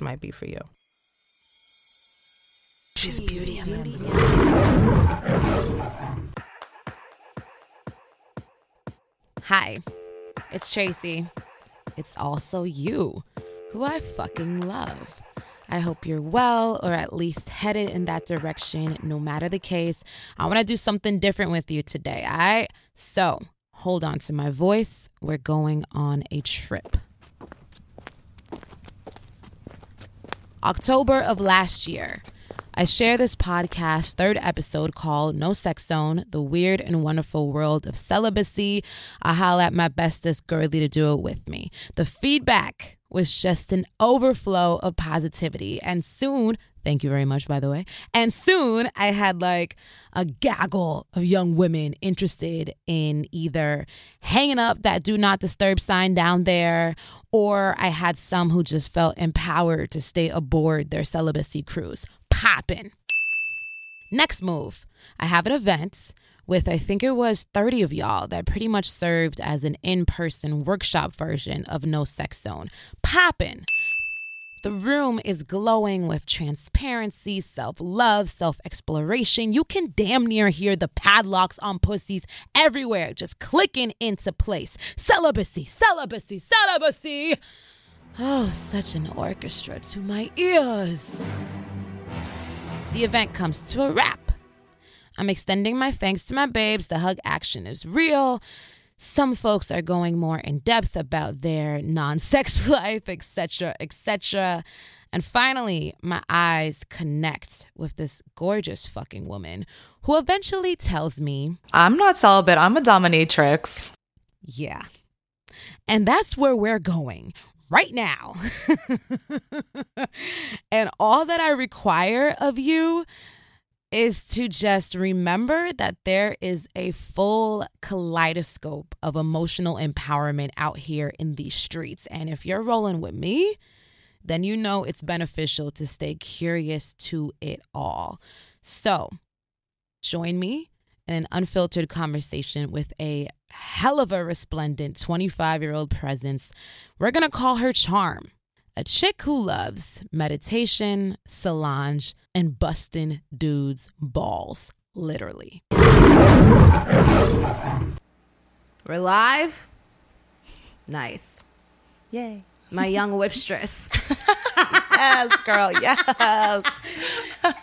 might be for you. She's beauty and the Hi, it's Tracy. It's also you, who I fucking love. I hope you're well or at least headed in that direction. No matter the case, I want to do something different with you today. All right? So hold on to my voice. We're going on a trip. October of last year, I share this podcast third episode called No Sex Zone The Weird and Wonderful World of Celibacy. I holla at my bestest girly to do it with me. The feedback was just an overflow of positivity, and soon Thank you very much, by the way. And soon I had like a gaggle of young women interested in either hanging up that do not disturb sign down there, or I had some who just felt empowered to stay aboard their celibacy cruise. Poppin'. Next move I have an event with I think it was 30 of y'all that pretty much served as an in person workshop version of No Sex Zone. Poppin'. The room is glowing with transparency, self love, self exploration. You can damn near hear the padlocks on pussies everywhere just clicking into place. Celibacy, celibacy, celibacy. Oh, such an orchestra to my ears. The event comes to a wrap. I'm extending my thanks to my babes. The hug action is real. Some folks are going more in depth about their non sex life, etc., etc. And finally, my eyes connect with this gorgeous fucking woman who eventually tells me, I'm not celibate, I'm a dominatrix. Yeah. And that's where we're going right now. and all that I require of you is to just remember that there is a full kaleidoscope of emotional empowerment out here in these streets. And if you're rolling with me, then you know it's beneficial to stay curious to it all. So join me in an unfiltered conversation with a hell of a resplendent 25 year old presence. We're going to call her Charm a chick who loves meditation, Solange, and busting dudes' balls, literally. We're live. Nice. Yay. My young whipstress. yes, girl, yes.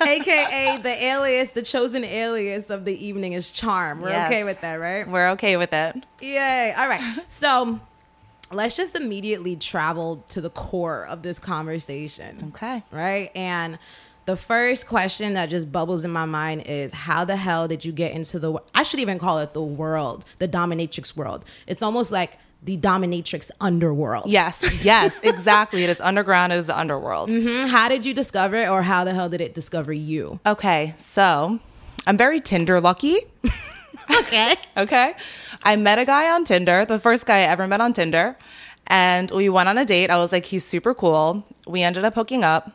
AKA the alias, the chosen alias of the evening is Charm. We're yes. okay with that, right? We're okay with that. Yay. All right. So let's just immediately travel to the core of this conversation. Okay. Right? And the first question that just bubbles in my mind is how the hell did you get into the I should even call it the world, the dominatrix world. It's almost like the dominatrix underworld. Yes, yes, exactly. it is underground, it is the underworld. Mm-hmm. How did you discover it, or how the hell did it discover you? Okay, so I'm very Tinder lucky. okay. okay. I met a guy on Tinder, the first guy I ever met on Tinder. And we went on a date. I was like, he's super cool. We ended up hooking up,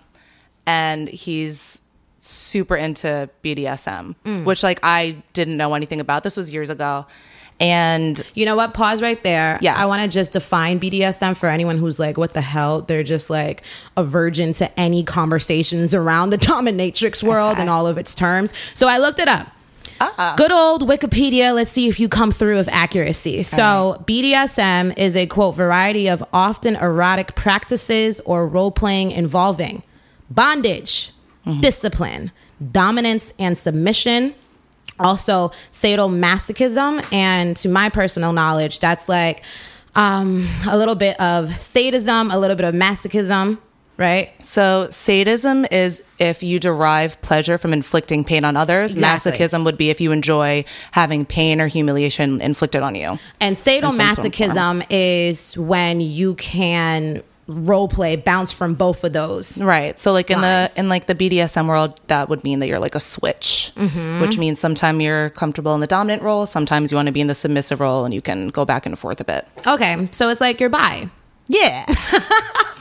and he's super into BDSM, mm. which like I didn't know anything about. This was years ago. And you know what? Pause right there. Yeah. I want to just define BDSM for anyone who's like, what the hell? They're just like a virgin to any conversations around the dominatrix world okay. and all of its terms. So I looked it up. Ah. Good old Wikipedia. Let's see if you come through with accuracy. So, right. BDSM is a quote variety of often erotic practices or role playing involving bondage, mm-hmm. discipline, dominance and submission, also sadomasochism. And to my personal knowledge, that's like um, a little bit of sadism, a little bit of masochism, right? So sadism is if you derive pleasure from inflicting pain on others. Exactly. Masochism would be if you enjoy having pain or humiliation inflicted on you. And sadomasochism is when you can role play bounce from both of those. Right. So like in the in like the BDSM world, that would mean that you're like a switch, Mm-hmm. which means sometimes you're comfortable in the dominant role, sometimes you want to be in the submissive role, and you can go back and forth a bit. Okay, so it's like you're bi. Yeah.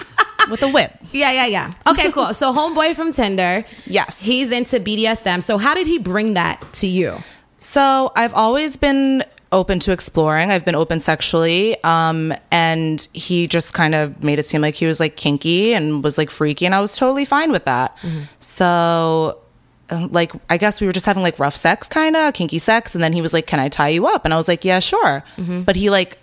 With a whip. Yeah, yeah, yeah. Okay, cool. So homeboy from Tinder. Yes. He's into BDSM. So how did he bring that to you? So I've always been open to exploring. I've been open sexually. Um, and he just kind of made it seem like he was like kinky and was like freaky, and I was totally fine with that. So uh, like I guess we were just having like rough sex kind of kinky sex and then he was like can I tie you up and I was like yeah sure but he like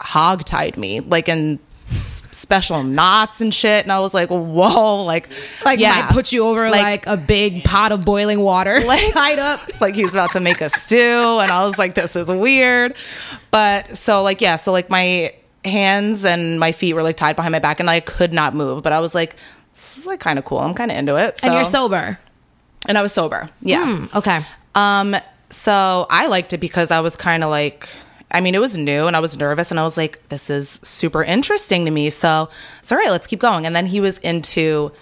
hog tied me like in s- special knots and shit. And I was like whoa like Like yeah. might put you over like, a big pot of boiling water, Like- tied up. like he was about to make a stew. And I was like this is weird. But so like yeah so like my hands and my feet were like tied behind my back and I could not move. But I was like this is like kind of cool. I'm kind of into it so And you're sober. and I was sober yeah. Hmm, okay. um so I liked it because I was kind of like I mean, it was new and I was nervous and I was like, this is super interesting to me. So it's all right, let's keep going. And then he was into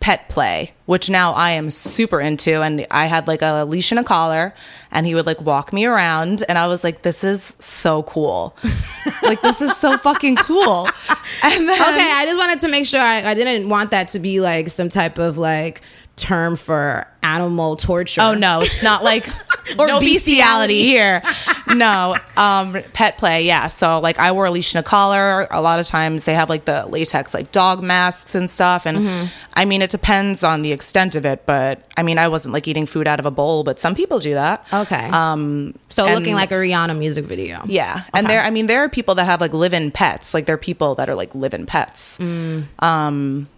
pet play, which now I am super into. And I had like a leash and a collar and he would like walk me around. And I was like, this is so cool. like, this is so fucking cool. And then, Okay, I just wanted to make sure I, I didn't want that to be like some type of like term for animal torture. Oh no, it's not like Or no bestiality. bestiality here. No, um, pet play. Yeah. So like I wore a leash and a collar. A lot of times they have like the latex like dog masks and stuff. And Mm-hmm. I mean, it depends on the extent of it. But I mean, I wasn't like eating food out of a bowl, but some people do that. Okay. Um, so and- looking like a Rihanna music video. yeah, and there. I mean, there are people that have like live-in pets. Like there are people that are like live-in pets. Um,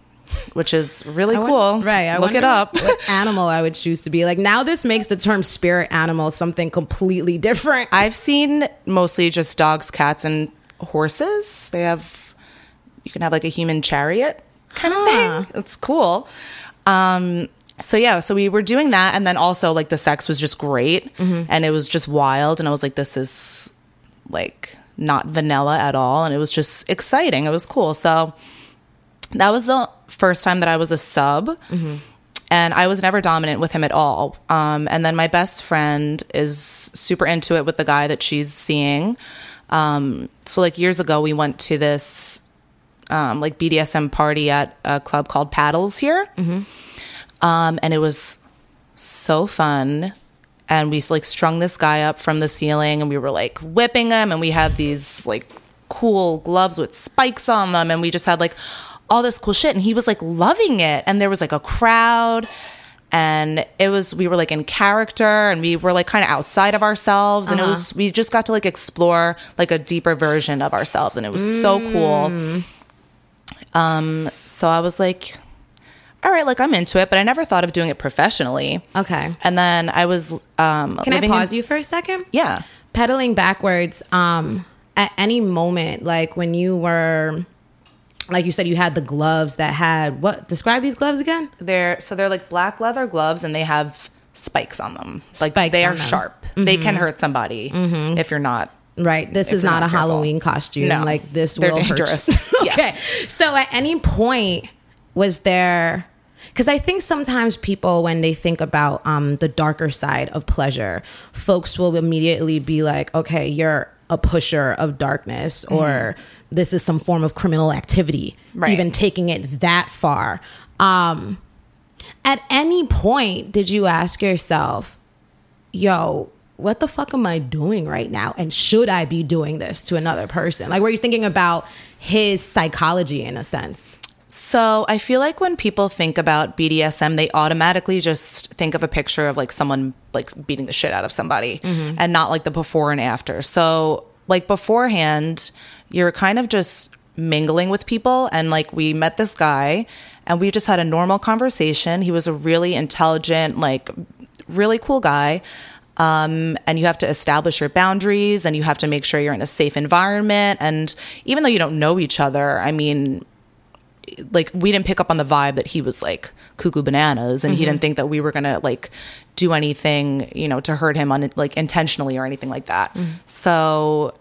which is really cool. right. I Look it up. What animal I would choose to be like. Now this makes the term spirit animal something completely different. I've seen mostly just dogs, cats, and horses. They have, you can have like a human chariot kind Huh. of thing. It's cool. Um, so yeah, so we were doing that, and then also like the sex was just great, and it was just wild, and I was like, this is like not vanilla at all, and it was just exciting. It was cool. So that was the first time that I was a sub. And I was never dominant with him at all. Um, and then my best friend is super into it with the guy that she's seeing. Um, so like years ago, we went to this um, like BDSM party at a club called Paddles here, um, and it was so fun. And we like strung this guy up from the ceiling, and we were like whipping him, and we had these like cool gloves with spikes on them, and we just had like all this cool shit. And he was like loving it, and there was like a crowd, and it was we were like in character, and we were like kind of outside of ourselves, and it was we just got to like explore like a deeper version of ourselves, and it was so cool. Um, so I was like, all right, like I'm into it, but I never thought of doing it professionally. Okay. And then I was um Can I living in- pause you for a second? Yeah. Pedaling backwards, um, at any moment, like when you were like you said you had the gloves that had what describe these gloves again? They're so they're like black leather gloves and they have spikes on them. Like Spikes they are sharp. They mm-hmm. can hurt somebody mm-hmm. if you're not Right. This is not, not a careful. Halloween costume. No. Like this They're will dangerous. Yes. okay. So at any point was there because I think sometimes people when they think about um, the darker side of pleasure, folks will immediately be like, okay, you're a pusher of darkness or mm-hmm. This is some form of criminal activity. Right. Even taking it that far. Um at any point did you ask yourself, yo, what the fuck am I doing right now? And should I be doing this to another person? Like, were you thinking about his psychology in a sense? So I feel like when people think about BDSM, they automatically just think of a picture of like someone like beating the shit out of somebody and not like the before and after. So like beforehand, you're kind of just mingling with people and like we met this guy and we just had a normal conversation. He was a really intelligent, like really cool guy. Um, and you have to establish your boundaries and you have to make sure you're in a safe environment. And even though you don't know each other, I mean, like we didn't pick up on the vibe that he was like cuckoo bananas and he didn't think that we were gonna like do anything you know to hurt him on like intentionally or anything like that so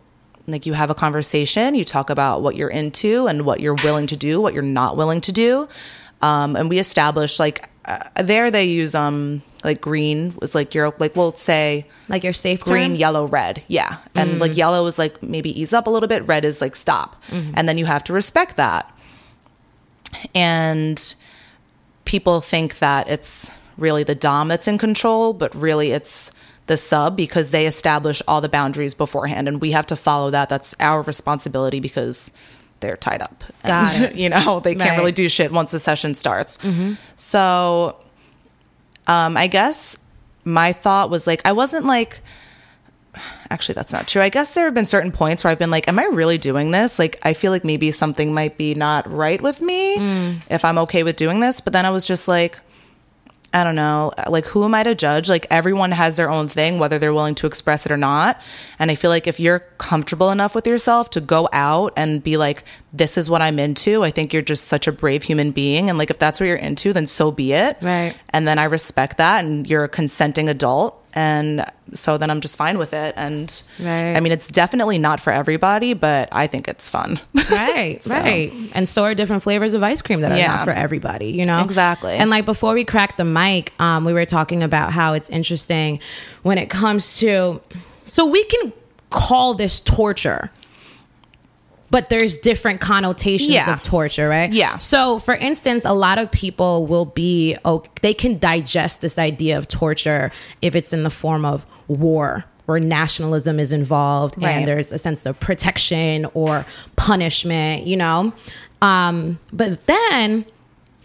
like you have a conversation, you talk about what you're into and what you're willing to do, what you're not willing to do. Um, and we establish like uh, there they use um like green was like you're like we'll say Like your safe green, term? yellow, red. Yeah. And like yellow is like maybe ease up a little bit, red is like stop. And then you have to respect that. And people think that it's really the dom that's in control, but really it's the sub because they establish all the boundaries beforehand and we have to follow that. That's our responsibility because they're tied up. Got And, it. You know, they can't Right. really do shit once the session starts. So um, I guess my thought was like, I wasn't like, actually, that's not true. I guess there have been certain points where I've been like, am I really doing this? Like, I feel like maybe something might be not right with me if I'm okay with doing this. But then I was just like, I don't know, like who am I to judge? Like everyone has their own thing, whether they're willing to express it or not. And I feel like if you're comfortable enough with yourself to go out and be like, this is what I'm into, I think you're just such a brave human being. And like if that's what you're into, then so be it. Right. And then I respect that and you're a consenting adult. And so then I'm just fine with it. And Right. I mean, it's definitely not for everybody, but I think it's fun. right, right. And so are different flavors of ice cream that are Yeah. not for everybody, you know? Exactly. And like before we cracked the mic, um, we were talking about how it's interesting when it comes to, so we can call this torture. But there's different connotations Yeah. of torture, right? Yeah. So, for instance, a lot of people will be, oh, they can digest this idea of torture if it's in the form of war, where nationalism is involved Right. and there's a sense of protection or punishment, you know? Um, but then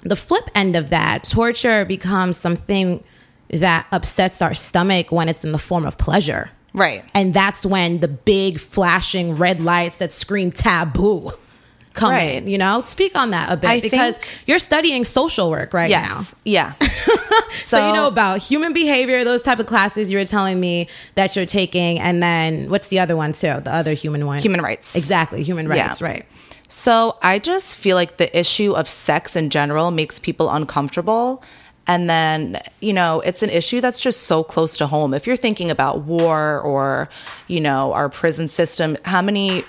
the flip end of that, torture becomes something that upsets our stomach when it's in the form of pleasure. Right. And that's when the big flashing red lights that scream taboo come Right. in, you know? Speak on that a bit I because think- you're studying social work right now. yes. Yeah. So, you know about human behavior, those type of classes you were telling me that you're taking, and then what's the other one too? The other human one, Human rights. Exactly, human rights, Yeah. right? So I just feel like the issue of sex in general makes people uncomfortable. And then, you know, it's an issue that's just so close to home. If you're thinking about war or, you know, our prison system, how many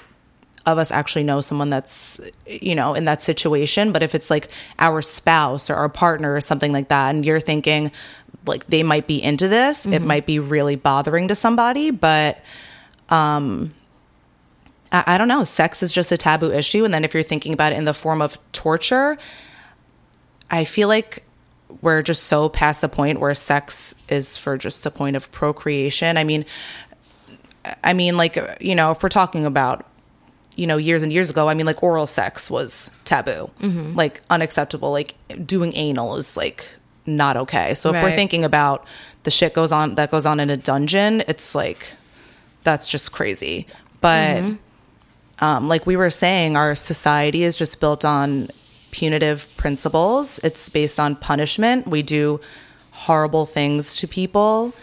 of us actually know someone that's, you know, in that situation? But if it's like our spouse or our partner or something like that, and you're thinking like they might be into this, it mm-hmm. might be really bothering to somebody. But, um, I, I don't know. Sex is just a taboo issue. And then if you're thinking about it in the form of torture, I feel like we're just so past the point where sex is for just the point of procreation. I mean, I mean, like, you know, if we're talking about, you know, years and years ago, I mean, like, oral sex was taboo, like, unacceptable. Like, doing anal is like not okay. So if we're thinking about the shit goes on that goes on in a dungeon, it's like, that's just crazy. But um, like we were saying, our society is just built on punitive principles. It's based on punishment. We do horrible things to people,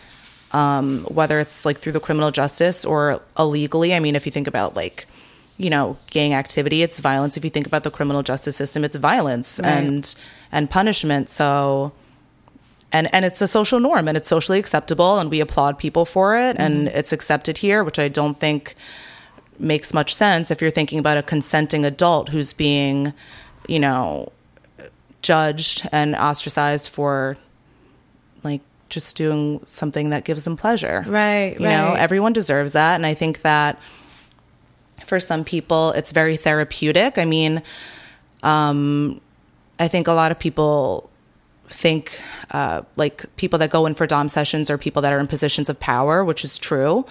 um, whether it's like through the criminal justice or illegally. I mean, if you think about like, you know, gang activity, it's violence. If you think about the criminal justice system, it's violence and and punishment. So and and it's a social norm and it's socially acceptable and we applaud people for it and it's accepted here which i don't think makes much sense if you're thinking about a consenting adult who's being you know judged and ostracized for like just doing something that gives them pleasure. Right, you know everyone deserves that. And i think that for some people it's very therapeutic. I mean um i think a lot of people think uh, like people that go in for dom sessions are people that are in positions of power which is true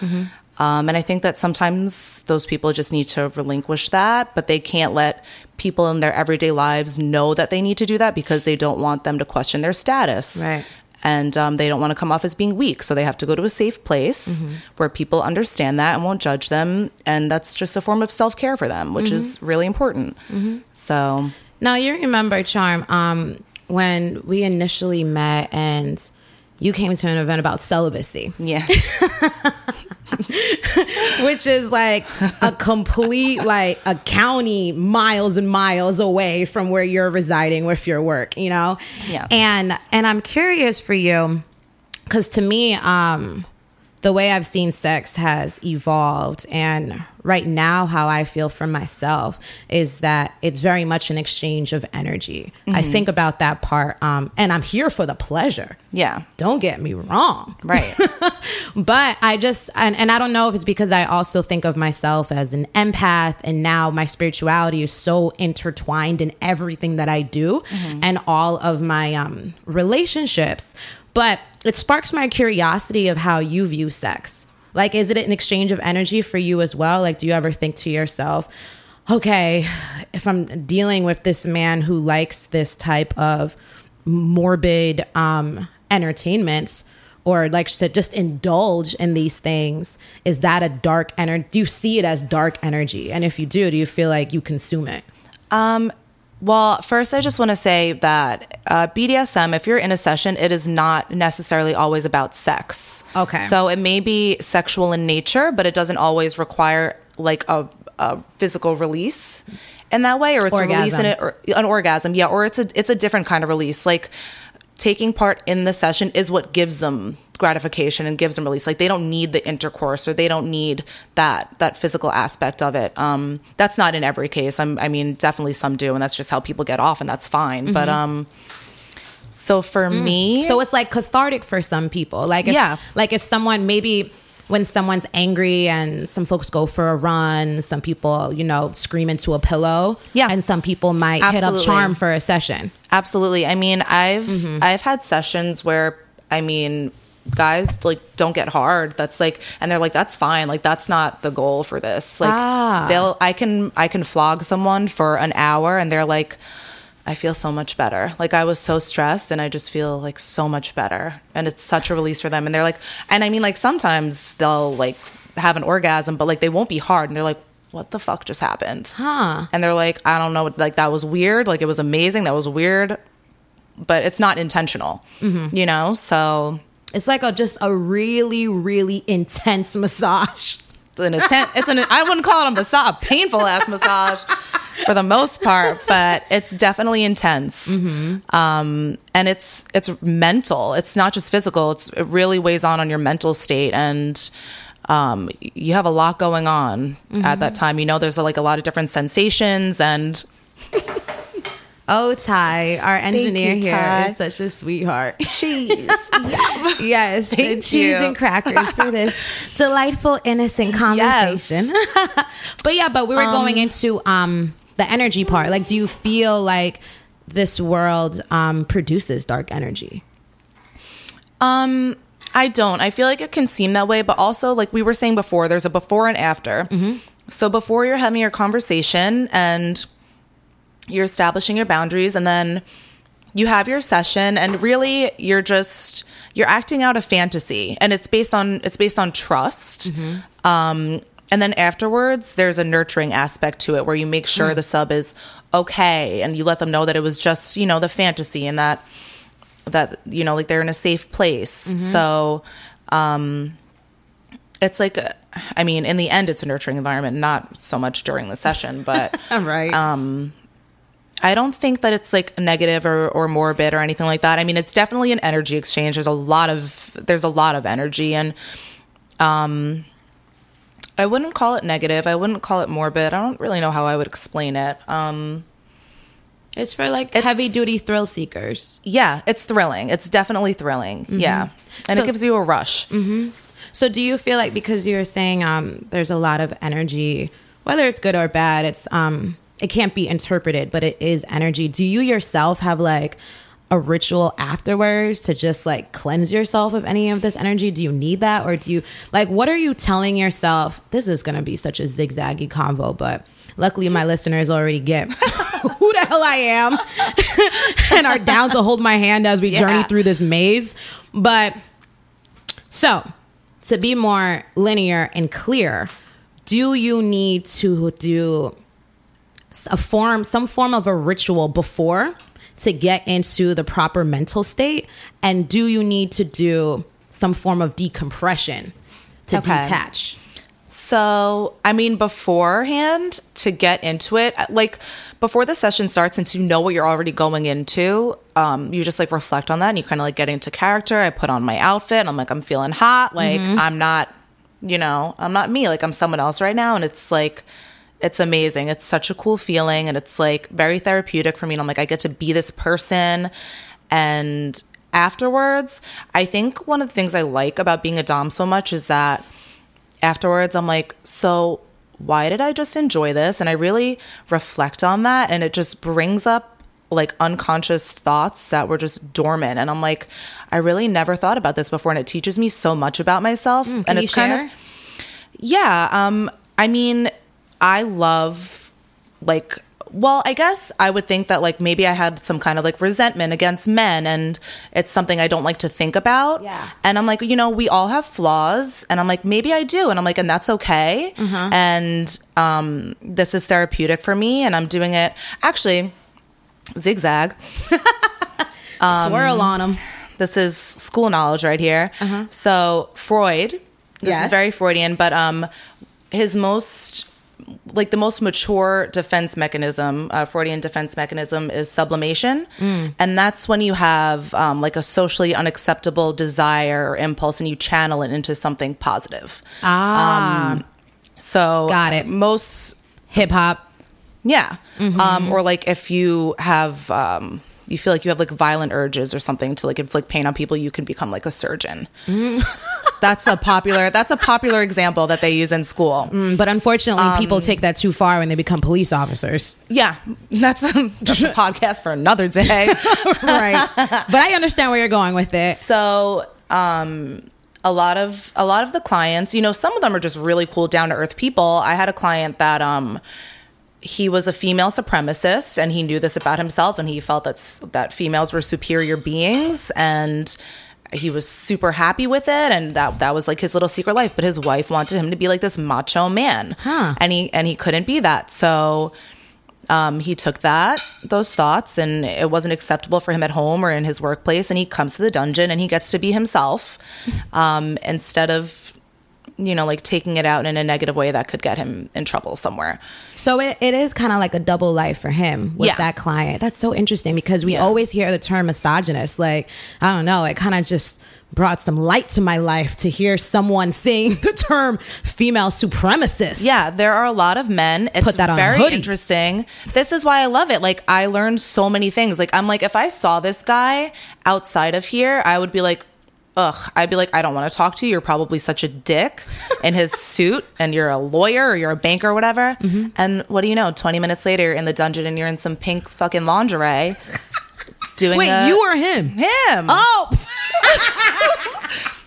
um, and i think that sometimes those people just need to relinquish that but they can't let people in their everyday lives know that they need to do that because they don't want them to question their status. Right. and um, they don't want to come off as being weak so they have to go to a safe place Mm-hmm. where people understand that and won't judge them and that's just a form of self-care for them which is really important. So Now you remember, Charm, um, when we initially met and you came to an event about celibacy, yeah which is like a complete like a county miles and miles away from where you're residing with your work, you know? Yeah. And and I'm curious for you cuz to me um the way I've seen sex has evolved and right now how I feel for myself is that it's very much an exchange of energy. I think about that part, um, and I'm here for the pleasure. Yeah. Don't get me wrong. Right. but I just and, and I don't know if it's because I also think of myself as an empath and now my spirituality is so intertwined in everything that I do and all of my um relationships. But it sparks my curiosity of how you view sex. Like is it an exchange of energy for you as well? Like do you ever think to yourself, okay, if I'm dealing with this man who likes this type of morbid um entertainment or likes to just indulge in these things is that a dark energy do you see it as dark energy and if you do do you feel like you consume it Well, first, I just want to say that uh, BDSM, if you're in a session, it is not necessarily always about sex. Okay. So it may be sexual in nature, but it doesn't always require like a, a physical release in that way, or it's a release in it, or an orgasm, yeah, or it's a it's a different kind of release. Like taking part in the session is what gives them gratification and gives them release. Like they don't need the intercourse or they don't need that that physical aspect of it. Um, that's not in every case. I'm, I mean, definitely some do, and that's just how people get off, and that's fine. But um, so for me, so it's like cathartic for some people like if, Yeah. like if someone maybe when someone's angry and some folks go for a run some people you know scream into a pillow Yeah. and some people might hit Absolutely. up charm for a session Absolutely. I mean, I've Mm-hmm. I've had sessions where I mean, guys like don't get hard. That's like and they're like that's fine. Like that's not the goal for this. Like Ah. they'll I can I can flog someone for an hour and they're like I feel so much better. Like I was so stressed and I just feel like so much better. And it's such a release for them and they're like and I mean like sometimes they'll like have an orgasm but like they won't be hard and they're like what the fuck just happened? Huh. And they're like, I don't know, like that was weird. Like it was amazing. That was weird, but it's not intentional, Mm-hmm. you know? So it's like a just a really really intense massage an intent, it's an, I wouldn't call it a massage, a painful ass massage for the most part, but it's definitely intense. Um, and it's, it's mental. It's not just physical. It's, it really weighs on on your mental state. And, um, you have a lot going on at that time. You know, there's like a lot of different sensations and Oh, Ty, our engineer you, here Ty. is such a sweetheart. cheese. Yes, Thank cheese you. and crackers for this delightful, innocent conversation. but yeah, but we were going into um the energy part. Like, do you feel like this world um produces dark energy? Um, I don't. I feel like it can seem that way, but also, like we were saying before, there's a before and after. So before you're having your conversation and you're establishing your boundaries, and then you have your session, and really you're just you're acting out a fantasy, and it's based on it's based on trust. Um, and then afterwards, there's a nurturing aspect to it where you make sure the sub is okay, and you let them know that it was just you know the fantasy and that that you know like they're in a safe place so um it's like i mean in the end it's a nurturing environment not so much during the session but Right. I don't think that it's like negative or, or morbid or anything like that. I mean it's definitely an energy exchange. There's a lot of there's a lot of energy and um i wouldn't call it negative. I wouldn't call it morbid. I don't really know how i would explain it. Um it's for like It's- heavy duty thrill seekers. yeah it's thrilling. It's definitely thrilling. Yeah. And So- it gives you a rush. So do you feel like because you're saying um there's a lot of energy, whether it's good or bad, it's um it can't be interpreted, but it is energy. Do you yourself have like a ritual afterwards to just like cleanse yourself of any of this energy? Do you need that or do you like what are you telling yourself? This is going to be such a zigzaggy convo, but luckily my listeners already get who the hell I am and are down to hold my hand as we journey through this maze. But so, to be more linear and clear, do you need to do a form, some form of a ritual before to get into the proper mental state? And do you need to do some form of decompression to Okay. detach? So, I mean, beforehand to get into it, like before the session starts and to know what you're already going into, um, you just like reflect on that and you kind of like get into character. I put on my outfit and I'm like, I'm feeling hot. Like, I'm not you know, I'm not me. Like I'm someone else right now. And it's like, it's amazing. It's such a cool feeling. And it's like very therapeutic for me. And I'm like, I get to be this person. And afterwards, I think one of the things I like about being a Dom so much is that afterwards, I'm like, so why did I just enjoy this? And I really reflect on that. And it just brings up like unconscious thoughts that were just dormant. And I'm like, I really never thought about this before. And it teaches me so much about myself. Can and it's share? kind of, yeah. Um, I mean, I love like well, I guess I would think that like maybe I had some kind of like resentment against men and it's something I don't like to think about. Yeah. And I'm like, you know, we all have flaws and I'm like, maybe I do. And I'm like, and that's okay. Mm-hmm. And um this is therapeutic for me and I'm doing it actually zigzag. Um, Swirl on them. This is school knowledge right here. So Freud, this Uh-huh. Yes. is very Freudian, but um, his most like the most mature defense mechanism, uh, Freudian defense mechanism, is sublimation, Mm. and that's when you have um, like a socially unacceptable desire or impulse, and you channel it into something positive. Ah, So Got it. Most hip hop. yeah. Mm-hmm. Um, or like if you have, um, you feel like you have like violent urges or something to like inflict pain on people, you can become like a surgeon. Mm. that's a popular. That's a popular example that they use in school. But unfortunately, Um, people take that too far when they become police officers. Yeah, that's a, that's a podcast for another day. right. But I understand where you're going with it. so, um, a lot of a lot of the clients, you know, some of them are just really cool, down to earth people. I had a client that um, he was a female supremacist and he knew this about himself and he felt that that females were superior beings and he was super happy with it and that that was like his little secret life. But his wife wanted him to be like this macho man. Huh. and he and he couldn't be that. So um, he took that those thoughts and it wasn't acceptable for him at home or in his workplace and he comes to the dungeon and he gets to be himself. Um, instead of you know like taking it out in a negative way that could get him in trouble somewhere So it, it is kind of like a double life for him with Yeah. that client. That's so interesting because we Yeah. always hear the term misogynist. Like, I don't know, it kind of just brought some light to my life to hear someone saying the term female supremacist. Yeah, there are a lot of men. It's Put that on very interesting. This is why I love it. Like I learned so many things. Like I'm like if I saw this guy outside of here, I would be like Ugh, I'd be like, I don't want to talk to you. You're probably such a dick in his suit, and you're a lawyer or you're a banker or whatever. Mm-hmm. And what do you know? 20 minutes later, you're in the dungeon and you're in some pink fucking lingerie doing Wait, a- you or him? him Oh,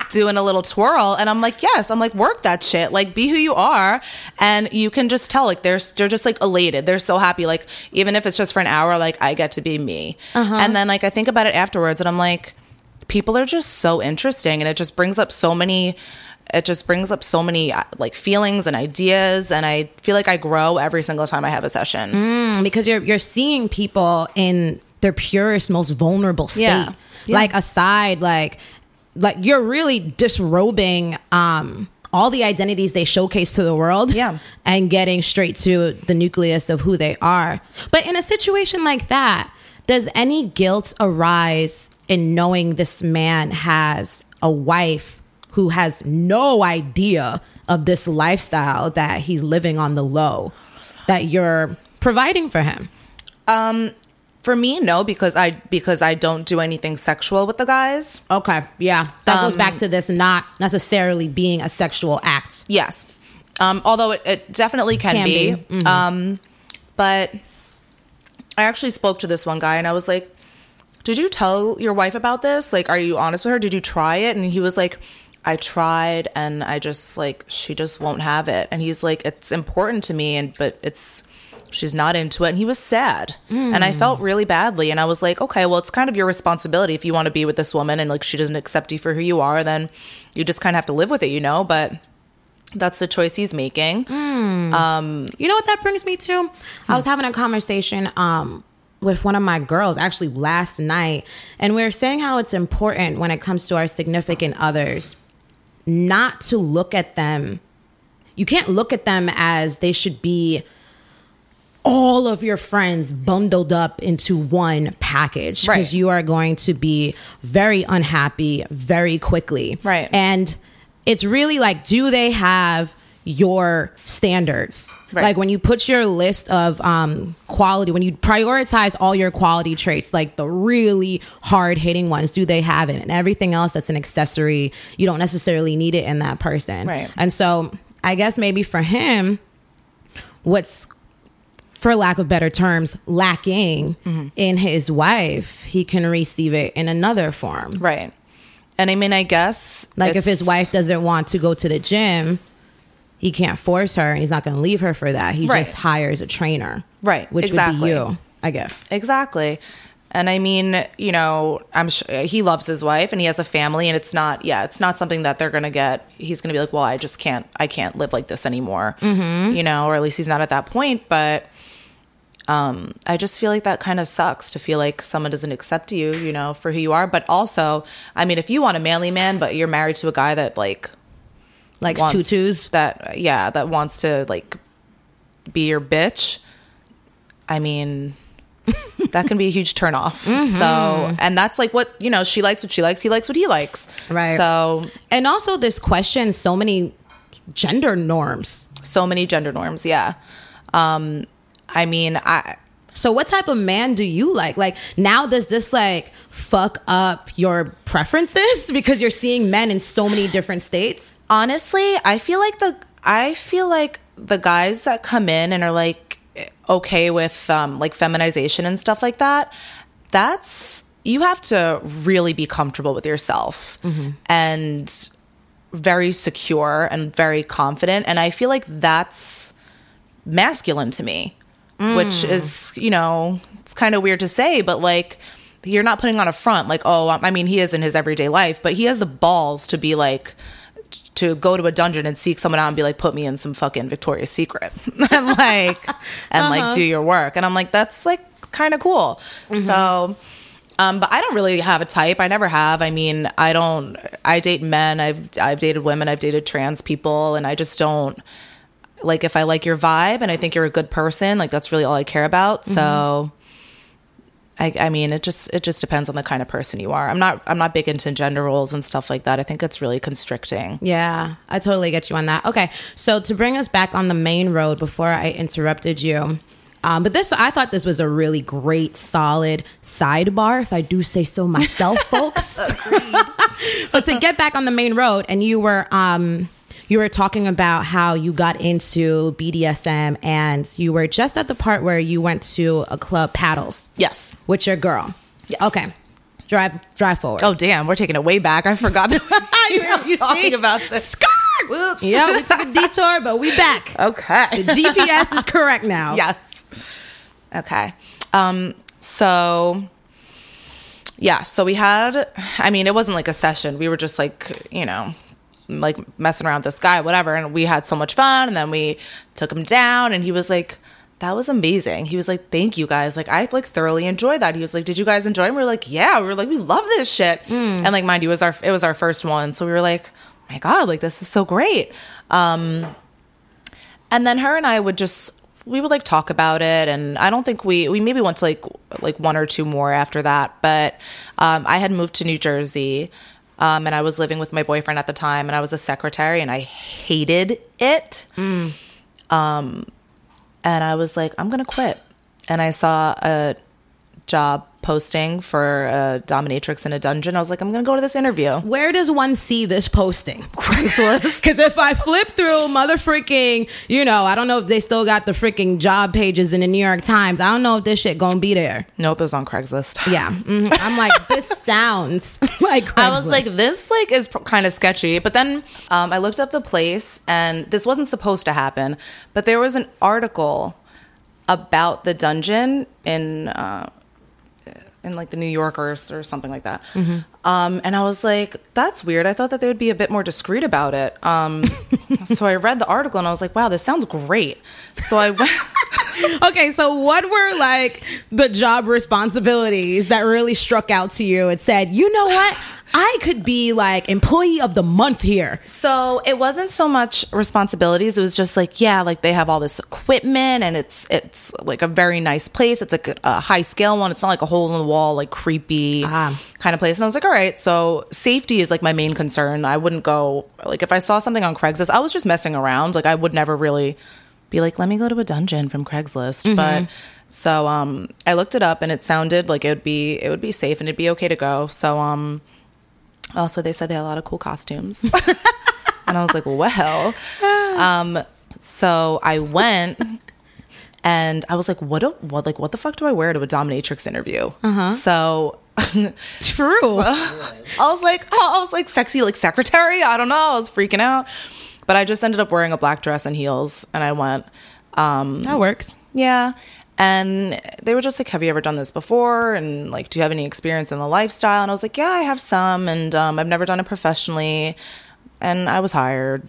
doing a little twirl and I'm like, yes, I'm like, work that shit. Like be who you are. And you can just tell, like, they're they're just like elated. They're so happy. Like, even if it's just for an hour, like I get to be me. And then like I think about it afterwards and I'm like, people are just so interesting and it just brings up so many it just brings up so many uh, like feelings and ideas and I feel like I grow every single time I have a session. because you're you're seeing people in their purest, most vulnerable state. Yeah. Yeah. Like aside, like like you're really disrobing um all the identities they showcase to the world Yeah. and getting straight to the nucleus of who they are. But in a situation like that, does any guilt arise in knowing this man has a wife who has no idea of this lifestyle that he's living on the low that you're providing for him? Um, For me, no, because I because I don't do anything sexual with the guys. Okay, yeah. That goes Um, back to this not necessarily being a sexual act. Yes. Um, although it, it definitely can, Can be. be. Mhm. Um, but I actually spoke to this one guy and I was like, Did you tell your wife about this? Like, are you honest with her? Did you try it? And he was like, I tried and I just like, she just won't have it. And he's like, It's important to me, and but it's, she's not into it. And he was sad. And I felt really badly. And I was like, Okay, well, it's kind of your responsibility if you want to be with this woman and like she doesn't accept you for who you are, then you just kind of have to live with it, you know? But that's the choice he's making. Hmm. Um, you know what that brings me to? I was hmm. having a conversation um with one of my girls actually last night and we were saying how it's important when it comes to our significant others not to look at them you can't look at them as they should be all of your friends bundled up into one package because Right. you are going to be very unhappy very quickly Right. and it's really like, do they have your standards? Right. Like when you put your list of um, quality, when you prioritize all your quality traits, like the really hard hitting ones, do they have it? And everything else that's an accessory, you don't necessarily need it in that person. Right. And so I guess maybe for him, what's for lack of better terms, lacking Mm-hmm. in his wife, he can receive it in another form. Right. And I mean, I guess Like if his wife doesn't want to go to the gym, he can't force her and he's not going to leave her for that. He Right. just hires a trainer. Right, Which would exactly. be you, I guess. Exactly. And I mean, you know, I'm sure he loves his wife and he has a family and it's not, yeah, it's not something that they're going to get. He's going to be like, well, I just can't, I can't live like this anymore, mm-hmm. you know, or at least he's not at that point. But um, I just feel like that kind of sucks to feel like someone doesn't accept you, you know, for who you are. But also, I mean, if you want a manly man, but you're married to a guy that like, Like tutus. that, yeah, that wants to like be your bitch. I mean, that can be a huge turnoff. Mm-hmm. So, and that's like what, you know, she likes what she likes, he likes what he likes. Right. So, And also, this question so many gender norms. so many gender norms. Yeah. Um, I mean, I, So, what type of man do you like? Like, now does this like fuck up your preferences because you're seeing men in so many different states? honestly, I feel like the, I feel like the guys that come in and are like okay with um, like feminization and stuff like that, that's, you have to really be comfortable with yourself and very secure and very confident. And I feel like that's masculine to me, which mm. is, you know, it's kind of weird to say, but like, you're not putting on a front like, oh, I mean, he is in his everyday life, but he has the balls to be like, to go to a dungeon and seek someone out and be like, put me in some fucking Victoria's Secret and like, and like uh-huh. do your work. And I'm like, that's like kind of cool. Mm-hmm. So, um, but I don't really have a type. I never have. I mean, I don't. I date men. I've I've dated women. I've dated trans people, and I just don't like if I like your vibe and I think you're a good person. Like that's really all I care about. So. I, I mean, it just it just depends on the kind of person you are. I'm not I'm not big into gender roles and stuff like that. I think it's really constricting. Yeah, I totally get you on that. Okay, so to bring us back on the main road before I interrupted you, um, but this I thought this was a really great, solid sidebar, if I do say so myself, folks. but to get back on the main road, and you were um, you were talking about how you got into BDSM, and you were just at the part where you went to a club paddles Yes. with your girl. Yes. Okay, drive drive forward. Oh damn, we're taking it way back. I forgot that we were You talking see? about this. Skirt! Whoops. Yeah, we took a detour, but we back. Okay. The GPS is correct now. yes. Okay. Um, so yeah, so we had I mean, it wasn't like a session. We were just like, you know, like messing around with this guy, whatever, and we had so much fun and then we took him down and he was like that was amazing. He was like, "Thank you guys. Like, I like thoroughly enjoyed that." He was like, "Did you guys enjoy?" it? And we were like, "Yeah." We were like, "We love this shit." And like, mind you, it was our it was our first one, so we were like, "My God, like this is so great." Um, and then her and I would just we would like talk about it and I don't think we we maybe went to like like one or two more after that but um, I had moved to New Jersey um, and I was living with my boyfriend at the time and I was a secretary and I hated it. Um and I was like I'm gonna quit. And I saw a job posting for a dominatrix in a dungeon I was like I'm gonna go to this interview Where does one see this posting? Craigslist? Because if I flip through mother freaking, you know, I don't know if they still got the freaking job pages in the New York Times. I don't know if this shit gonna be there. nope it was on Craigslist Yeah, mhm. I'm like, this sounds like Craigslist. I was like, this like is kind of sketchy. But then um, I looked up the place, and this wasn't supposed to happen. But there was an article about the dungeon in uh, in like the New Yorker or something like that. Um, and I was like, that's weird. I thought that they would be a bit more discreet about it. Um, so I read the article, and I was like, wow, this sounds great. So I went. okay, so what were like the job responsibilities that really struck out to you? It said, you know what? I could be like employee of the month here. So it wasn't so much responsibilities. It was just like, yeah, like they have all this equipment and it's it's like a very nice place. It's like a, a high scale one. It's not like a hole in the wall, like creepy Ah. kind of place. And I was like, all right. So safety is like my main concern. I wouldn't go like if I saw something on Craigslist, I was just messing around. Like I would never really be like, let me go to a dungeon from Craigslist. But so um I looked it up and it sounded like it would be it would be safe and it'd be okay to go. So um also, they said they had a lot of cool costumes. and I was like, well. Um, so I went and I was like, what, do, what, like, what the fuck do I wear to a dominatrix interview? So True. I was like, oh, I was like sexy, like secretary. I don't know. I was freaking out. But I just ended up wearing a black dress and heels. And I went, um, that works. yeah. And they were just like, Have you ever done this before? And like, do you have any experience in the lifestyle? And I was like, Yeah, I have some. And um, I've never done it professionally. And I was hired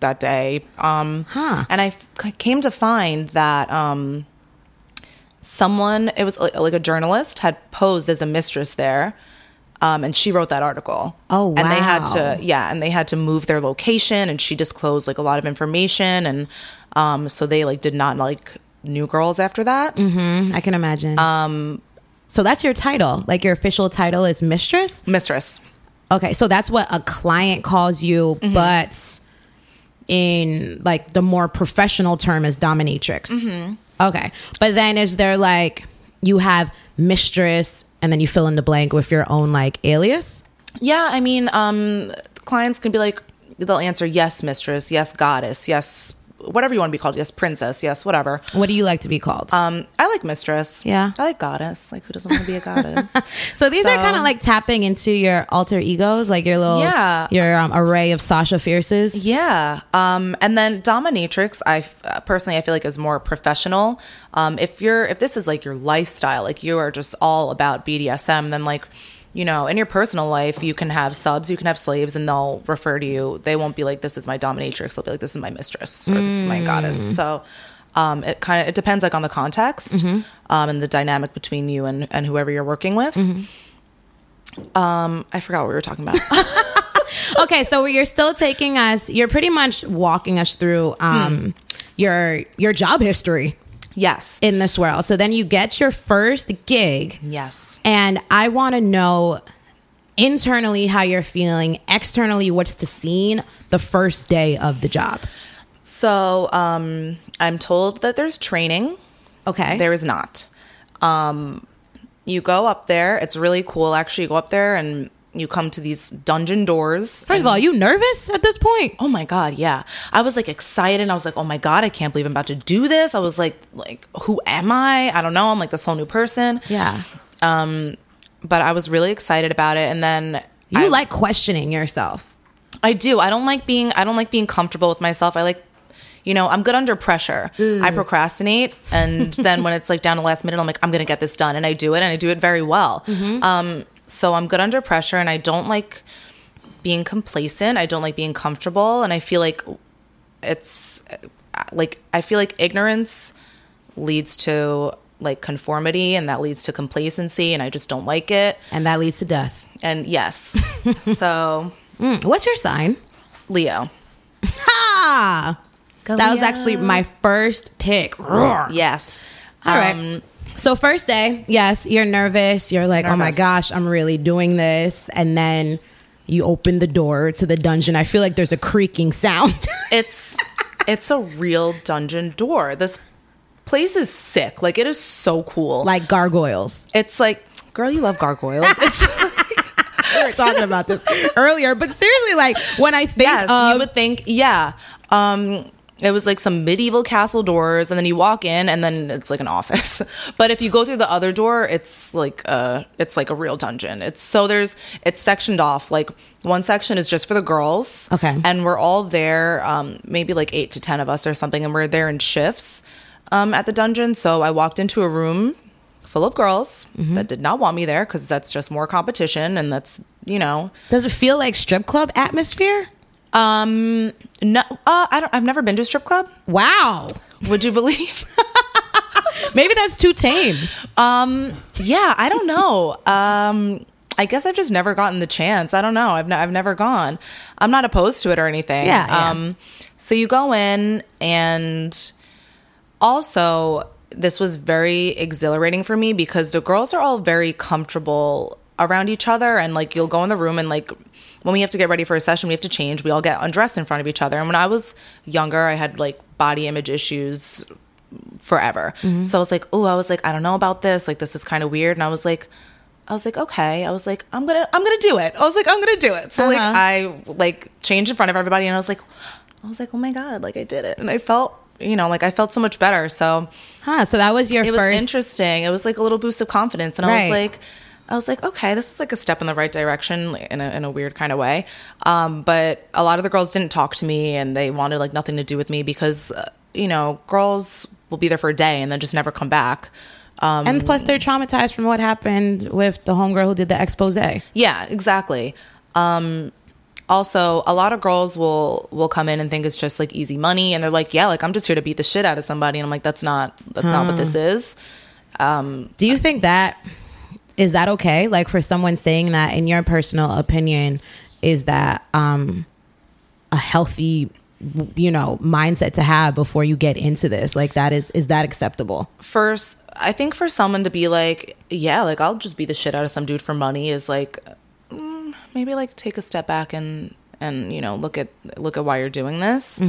that day. Um, Huh. And I f- came to find that um, someone, it was like, like a journalist, had posed as a mistress there. Um, and she wrote that article. Oh, wow. And they had to, yeah, and they had to move their location, and she disclosed like a lot of information, and um, so they like did not like new girls after that. I can imagine. Um, so that's your title. Like your official title is mistress. Mistress. Okay, so that's what a client calls you, Mm-hmm. but in like the more professional term is dominatrix. Mm-hmm. Okay, but then is there like you have mistress, and then you fill in the blank with your own like alias? Yeah, I mean, um, clients can be like, they'll answer yes, mistress, yes, goddess, yes, whatever you want to be called, yes, princess, yes, whatever. What do you like to be called? Um, I like mistress. Yeah. I like goddess. Like, who doesn't want to be a goddess? so these are kind of like tapping into your alter egos, like your little Yeah. your um, array of Sasha Fierces. Yeah. Um, and then dominatrix, I uh, personally, I feel like is more professional. Um, if you're, if this is like your lifestyle, like you are just all about BDSM, then like, you know, in your personal life, you can have subs, you can have slaves, and they'll refer to you. They won't be like, "This is my dominatrix." They'll be like, "This is my mistress" or "This is my goddess." So, um, it kind of it depends like on the context um, and the dynamic between you and and whoever you're working with. Um, I forgot what we were talking about. okay, so you're still taking us. You're pretty much walking us through um, your your job history yes. in this world. So then you get your first gig, yes. and I want to know internally how you're feeling, externally what's the scene the first day of the job. So um, I'm told that there's training. Okay, There is not. Um, you go up there. It's really cool. Actually, you go up there and you come to these dungeon doors. First of all, you nervous at this point? Oh my god, yeah. I was like excited. I was like, oh my god, I can't believe I'm about to do this. I was like, like, who am I? I don't know. I'm like this whole new person. Yeah, Um, But I was really excited about it. And then you I, like questioning yourself. I do. I don't like being. I don't like being comfortable with myself. I like. You know, I'm good under pressure. I procrastinate, and then when it's like down to the last minute, I'm like, I'm gonna get this done, and I do it, and I do it very well. Um, so I'm good under pressure, and I don't like being complacent. I don't like being comfortable, and I feel like it's like I feel like ignorance leads to like conformity, and that leads to complacency, and I just don't like it. And that leads to death. And yes, so Mm, What's your sign? Leo. Ah, that was actually my first pick. Roar. Yes. All right. So first day, yes, you're nervous. You're like, oh my gosh, I'm really doing this, and then you open the door to the dungeon. I feel like there's a creaking sound. It's it's a real dungeon door. This place is sick. Like it is so cool. like gargoyles. it's like, girl, you love gargoyles. It's We were talking about this earlier, but seriously, like when I think yes, of you would think, yeah. Um, it was like some medieval castle doors, and then you walk in, and then it's like an office. but if you go through the other door, it's like uh it's like a real dungeon. It's so there's it's sectioned off. Like one section is just for the girls, Okay. and we're all there, um, maybe like eight to ten of us or something, and we're there in shifts um, at the dungeon. So I walked into a room full of girls Mm-hmm. that did not want me there because that's just more competition, and that's you know does it feel like strip club atmosphere? Um, no, uh, I don't. I've never been to a strip club. Wow, Would you believe? maybe that's too tame. um, yeah, I don't know. Um, I guess I've just never gotten the chance. I don't know. I've, n- I've never gone. I'm not opposed to it or anything. Yeah, yeah. Um, so you go in, and also, this was very exhilarating for me because the girls are all very comfortable around each other. And like, you'll go in the room, and like, when we have to get ready for a session, we have to change. We all get undressed in front of each other. And when I was younger, I had like body image issues forever. So I was like, oh, I was like, I don't know about this. Like, this is kind of weird. And I was like, I was like, okay. I was like, I'm gonna, I'm gonna do it. I was like, I'm gonna do it. So like, I like changed in front of everybody, and I was like, I was like, oh my god, like I did it, and I felt, you know, like I felt so much better. So Huh. So that was your it was first. interesting. It was like a little boost of confidence, and I was like, I was like, okay, this is like a step in the right direction in a, in a weird kind of way. Um, but a lot of the girls didn't talk to me, and they wanted like nothing to do with me because, uh, you know, girls will be there for a day and then just never come back. Um, and plus, they're traumatized from what happened with the homegirl who did the expose. Yeah, exactly. Um, also, a lot of girls will will come in and think it's just like easy money, and they're like, "Yeah, like I'm just here to beat the shit out of somebody," and I'm like, "That's not that's not what this is." Do you think that is that okay? Like for someone saying that, in your personal opinion, is that um a healthy, you know, mindset to have before you get into this? Like that is is that acceptable? First, I think for someone to be like, "Yeah, like I'll just beat the shit out of some dude for money," is like mm, maybe like take a step back and and you know look at look at why you're doing this.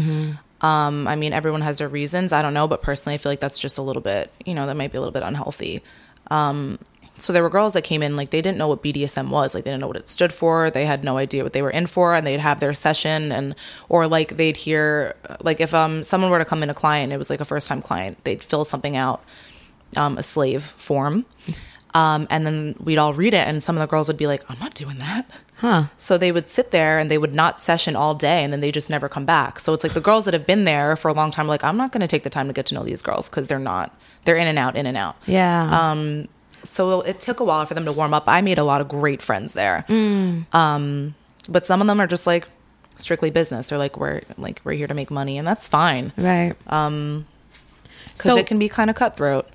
Um, I mean, everyone has their reasons. I don't know, but personally, I feel like that's just a little bit, you know, that might be a little bit unhealthy. Um, so there were girls that came in like they didn't know what BDSM was, like they didn't know what it stood for. They had no idea what they were in for, and they'd have their session, and or like they'd hear like if um someone were to come in a client, it was like a first time client, they'd fill something out, um, a slave form. Um, and then we'd all read it, and some of the girls would be like, "I'm not doing that." Huh. So they would sit there and they would not session all day, and then they just never come back. So it's like the girls that have been there for a long time, like, I'm not going to take the time to get to know these girls because they're not, they're in and out, in and out. Yeah. Um, so it took a while for them to warm up. I made a lot of great friends there. Um, but some of them are just like strictly business. They're like, we're like we're here to make money, and that's fine right. because So- it can be kind of cutthroat.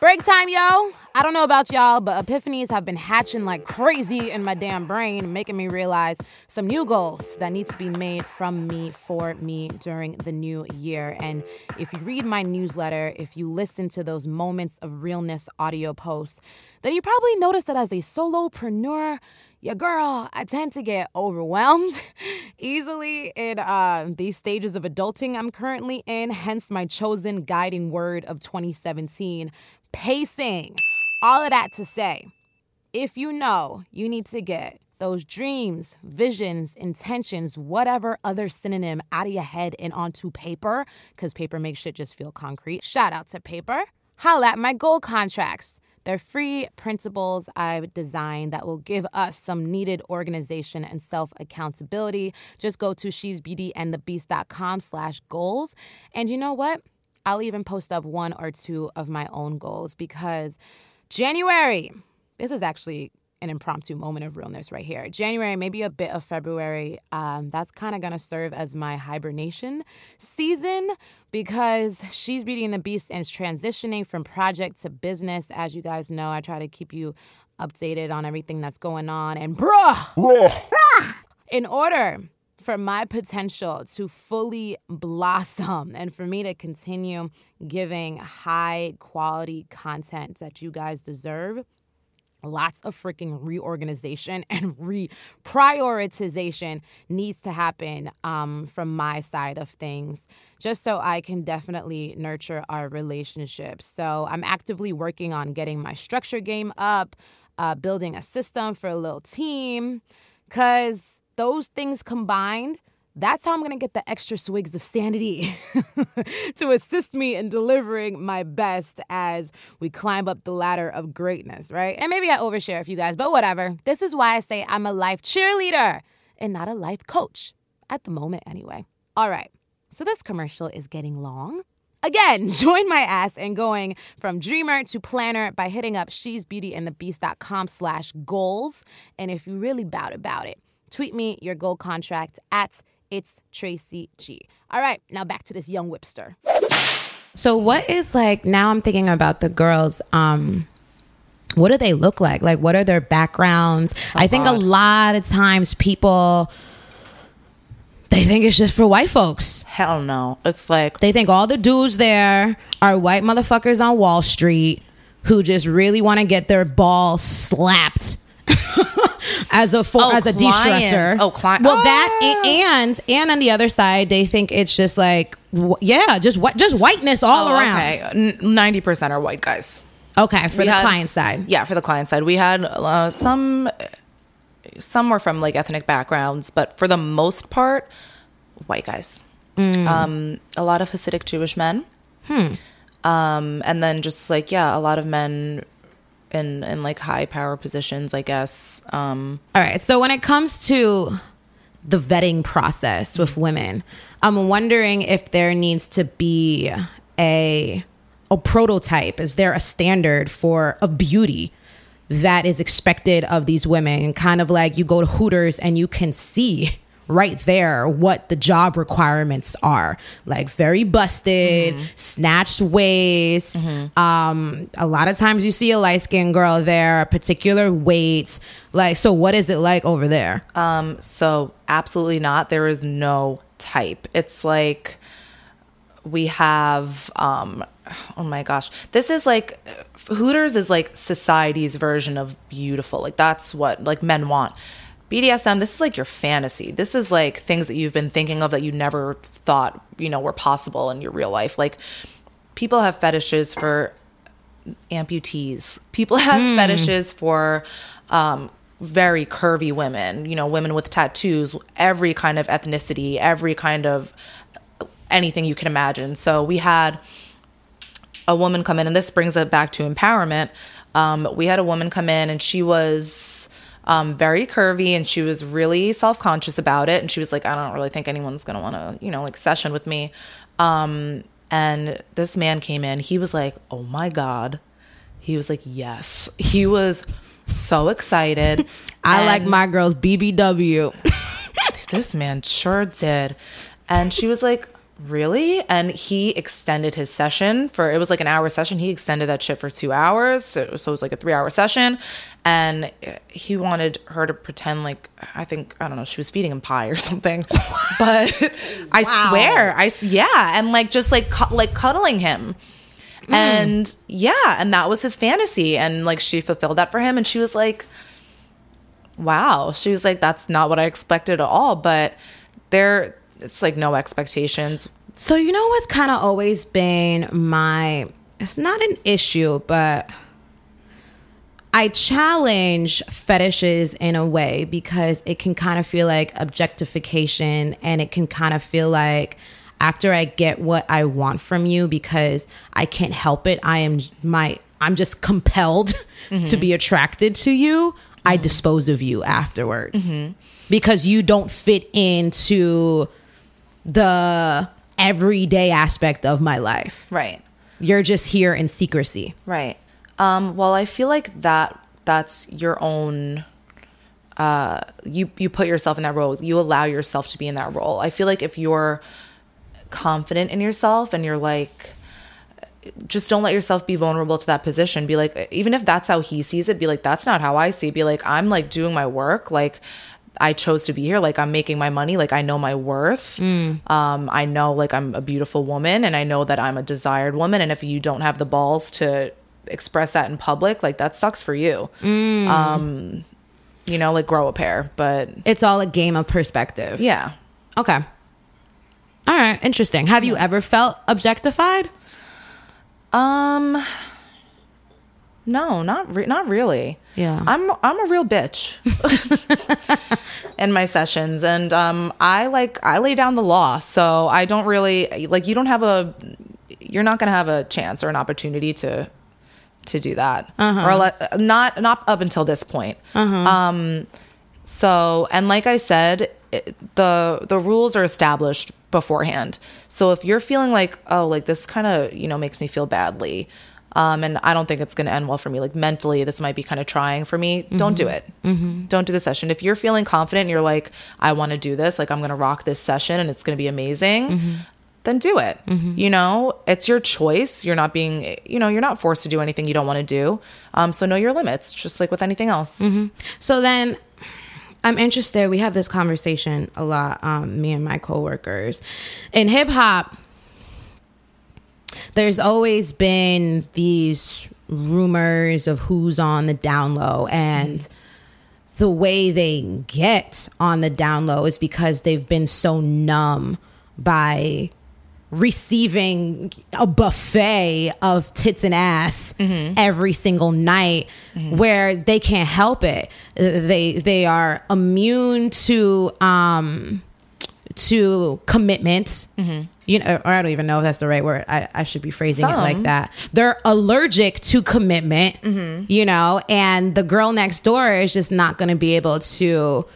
Break time, yo. I don't know about y'all, but epiphanies have been hatching like crazy in my damn brain, making me realize some new goals that need to be made from me for me during the new year. And if you read my newsletter, if you listen to those moments of realness audio posts, then you probably notice that as a solopreneur, your girl, I tend to get overwhelmed easily in uh, these stages of adulting I'm currently in, hence my chosen guiding word of 2017 pacing. All of that to say, if you know you need to get those dreams, visions, intentions, whatever other synonym out of your head and onto paper, because paper makes shit just feel concrete. Shout out to paper. Holla at my goal contracts. They're free printables I've designed that will give us some needed organization and self accountability. Just go to she's slash goals. And you know what? I'll even post up one or two of my own goals because January, this is actually an impromptu moment of realness right here. January, maybe a bit of February, um, that's kind of going to serve as my hibernation season because She's Beauty and the Beast and is transitioning from project to business. As you guys know, I try to keep you updated on everything that's going on. And bruh, in order for my potential to fully blossom and for me to continue giving high quality content that you guys deserve, lots of freaking reorganization and reprioritization needs to happen um, from my side of things just so i can definitely nurture our relationship so i'm actively working on getting my structure game up uh, building a system for a little team because those things combined that's how I'm gonna get the extra swigs of sanity to assist me in delivering my best as we climb up the ladder of greatness, right? And maybe I overshare a few guys, but whatever. This is why I say I'm a life cheerleader and not a life coach, at the moment anyway. All right, so this commercial is getting long. Again, join my ass in going from dreamer to planner by hitting up she's beauty and slash goals. And if you really bout about it, tweet me your goal contract at it's Tracy G. All right, now back to this young whipster. So what is like now I'm thinking about the girls um what do they look like? Like, what are their backgrounds? I think a lot of times people they think it's just for white folks. Hell no. It's like They think all the dudes there are white motherfuckers on Wall Street who just really want to get their balls slapped as a for, Oh, as a de-stressor. Oh, cli- Well, that Ah. and and on the other side, they think it's just like yeah, just whi- just whiteness all oh, around. okay. Ninety percent are white guys. Okay, for We the had- client side. Yeah, for the client side, we had uh, some. Some were from like ethnic backgrounds, but for the most part, white guys. Mm. Um, a lot of Hasidic Jewish men. Hmm. Um, and then just like yeah, a lot of men in in like high power positions, I guess. Um, All right. So when it comes to the vetting process with women, I'm wondering if there needs to be a a prototype. Is there a standard for of beauty that is expected of these women? Kind of like you go to Hooters and you can see right there what the job requirements are like very busted snatched waist um a lot of times you see a light-skinned girl there a particular weight like so what is it like over there Um, so absolutely not. There is no type. It's like we have um oh my gosh. This is like Hooters is like society's version of beautiful. Like that's what like men want. BDSM, this is like your fantasy. This is like things that you've been thinking of that you never thought, you know, were possible in your real life. Like people have fetishes for amputees. People have fetishes for um, very curvy women, you know, women with tattoos, every kind of ethnicity, every kind of anything you can imagine. So we had a woman come in, and this brings it back to empowerment. Um, we had a woman come in, and she was um, very curvy, and she was really self conscious about it. And she was like, "I don't really think anyone's gonna want to, you know, like session with me." Um, and this man came in. He was like, "Oh my god!" He was like, "Yes." He was so excited. i like my girls bbw this man sure did. And she was like, Really? And he extended his session for it was like an hour session. He extended that shit for two hours. So, so it was like a three hour session. And he wanted her to pretend like, I think, I don't know, she was feeding him pie or something. But I swear, I, yeah. And like, just like, cu- like cuddling him. Mm. And yeah, and that was his fantasy. And like, she fulfilled that for him. And she was like, wow she was like that's not what i expected at all but there it's like no expectations. So you know what's kind of always been my it's not an issue, but I challenge fetishes in a way because it can kind of feel like objectification and it can kind of feel like after I get what I want from you because I can't help it, I am my I'm just compelled to be mm-hmm. attracted to you, I mm-hmm. dispose of you afterwards. Mm-hmm. Because you don't fit into the everyday aspect of my life. right. You're just here in secrecy. right. Um well i feel like that that's your own uh you you put yourself in that role. You allow yourself to be in that role. I feel like if you're confident in yourself and you're like just don't let yourself be vulnerable to that position. Be like even if that's how he sees it be like that's not how i see it. Be like i'm like doing my work. Like i chose to be here like i'm making my money like i know my worth um i know like i'm a beautiful woman and i know that i'm a desired woman and if you don't have the balls to express that in public like that sucks for you um you know like grow a pair but It's all a game of perspective. yeah Okay. All right. Interesting. Have you ever felt objectified? Um, no, not re- not really. Yeah. I'm I'm a real bitch in my sessions, and um, I like I lay down the law, so I don't really like you don't have a you're not gonna have a chance or an opportunity to to do that, or le- not not up until this point. Um, so and like I said, it, the the rules are established beforehand. So if you're feeling like oh like this kind of you know makes me feel badly, um, and I don't think it's going to end well for me. Like mentally, this might be kind of trying for me. Don't do it. Don't do the session. If you're feeling confident, and you're like I want to do this. Like I'm going to rock this session, and it's going to be amazing. then do it. You know, it's your choice. You're not being, you know, you're not forced to do anything you don't want to do. Um, so know your limits, just like with anything else. So then I'm interested. We have this conversation a lot, um, me and my coworkers. In hip hop, there's always been these rumors of who's on the down low and the way they get on the down low is because they've been so numb by receiving a buffet of tits and ass mm-hmm. every single night mm-hmm. where they can't help it. They they are immune to um to commitment mm-hmm. You know or i don't even know if that's the right word i, I should be phrasing it like that they're allergic to commitment you know and the girl next door is just not going to be able to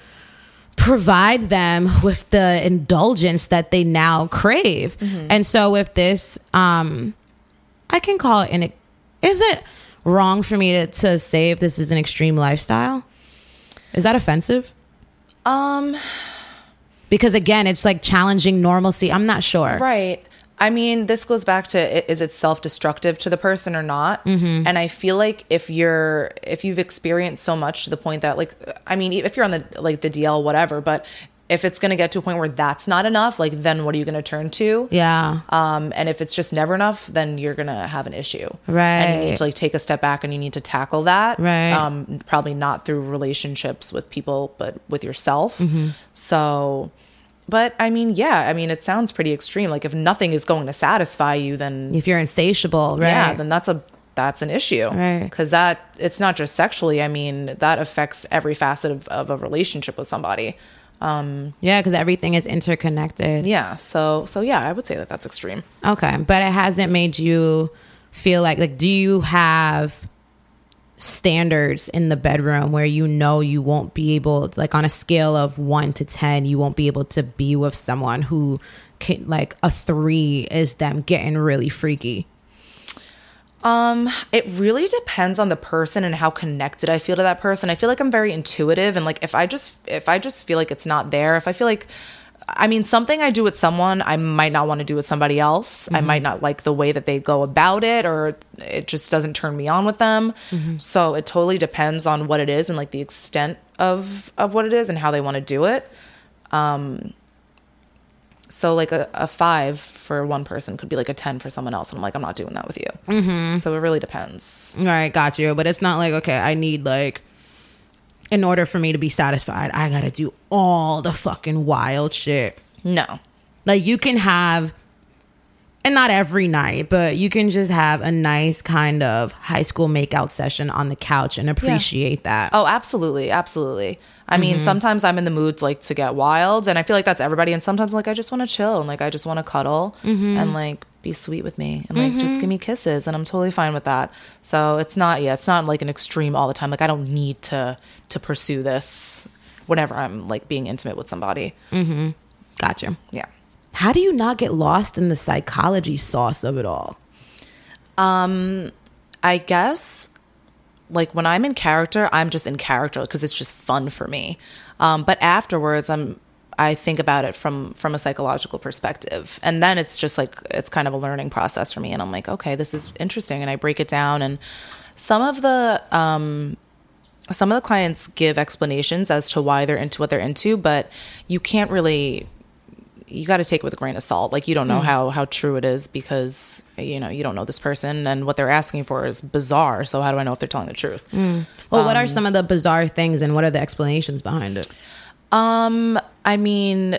provide them with the indulgence that they now crave. And so with this, um, I can call it an. Is it wrong for me to, to say if this is an extreme lifestyle? Is that offensive? Um, Because again, it's like challenging normalcy. I'm not sure. Right. I mean, this goes back to is it self-destructive to the person or not? Mm-hmm. And I feel like if you're if you've experienced so much to the point that like I mean, if you're on the like the DL whatever, but if it's going to get to a point where that's not enough, like then what are you going to turn to? Yeah. Um, and if it's just never enough, then you're gonna have an issue, Right. And you need to like take a step back and you need to tackle that, Right. Um, probably not through relationships with people, but with yourself. Mm-hmm. So, but I mean, yeah, I mean, it sounds pretty extreme. Like if nothing is going to satisfy you, then If you're insatiable, right? yeah, then that's a that's an issue, Right. Because that it's not just sexually. I mean, that affects every facet of, of a relationship with somebody. Um, yeah, because everything is interconnected. Yeah. So so yeah, I would say that that's extreme. Okay, but it hasn't made you feel like like do you have standards in the bedroom where you know you won't be able like on a scale of 1 to 10 you won't be able to be with someone who can like a 3 is them getting really freaky. Um, it really depends on the person and how connected I feel to that person. I feel like I'm very intuitive and like if I just if I just feel like it's not there, if I feel like I mean something I do with someone, I might not want to do with somebody else. I mm-hmm. might not like the way that they go about it or it just doesn't turn me on with them. Mm-hmm. So it totally depends on what it is and like the extent of of what it is and how they want to do it. Um so like a, a five for one person could be like a 10 for someone else. And I'm like, I'm not doing that with you. Mm-hmm. So it really depends. All right, got you, but it's not like okay, I need like in order for me to be satisfied, I got to do all the fucking wild shit. No. Like you can have, and not every night, but you can just have a nice kind of high school makeout session on the couch and appreciate that. Oh, absolutely. Absolutely. I mean, mm-hmm. sometimes I'm in the mood like to get wild and I feel like that's everybody. And sometimes like I just want to chill and like I just want to cuddle mm-hmm. and like be sweet with me and like just mm-hmm. give me kisses and I'm totally fine with that. So it's not, yeah, it's not like an extreme all the time. Like I don't need to, to pursue this whenever I'm like being intimate with somebody. Mhm. Gotcha. Yeah. How do you not get lost in the psychology sauce of it all? Um, I guess like when I'm in character, I'm just in character because it's just fun for me. Um, but afterwards, I'm I think about it from from a psychological perspective, and then it's just like it's kind of a learning process for me. And I'm like, okay, this is interesting, and I break it down. And some of the um, some of the clients give explanations as to why they're into what they're into, but you can't really you got to take it with a grain of salt. Like you don't know how how true it is because you know you don't know this person and what they're asking for is bizarre. So how do I know if they're telling the truth? Well, what are some of the bizarre things and what are the explanations behind it? Um, I mean,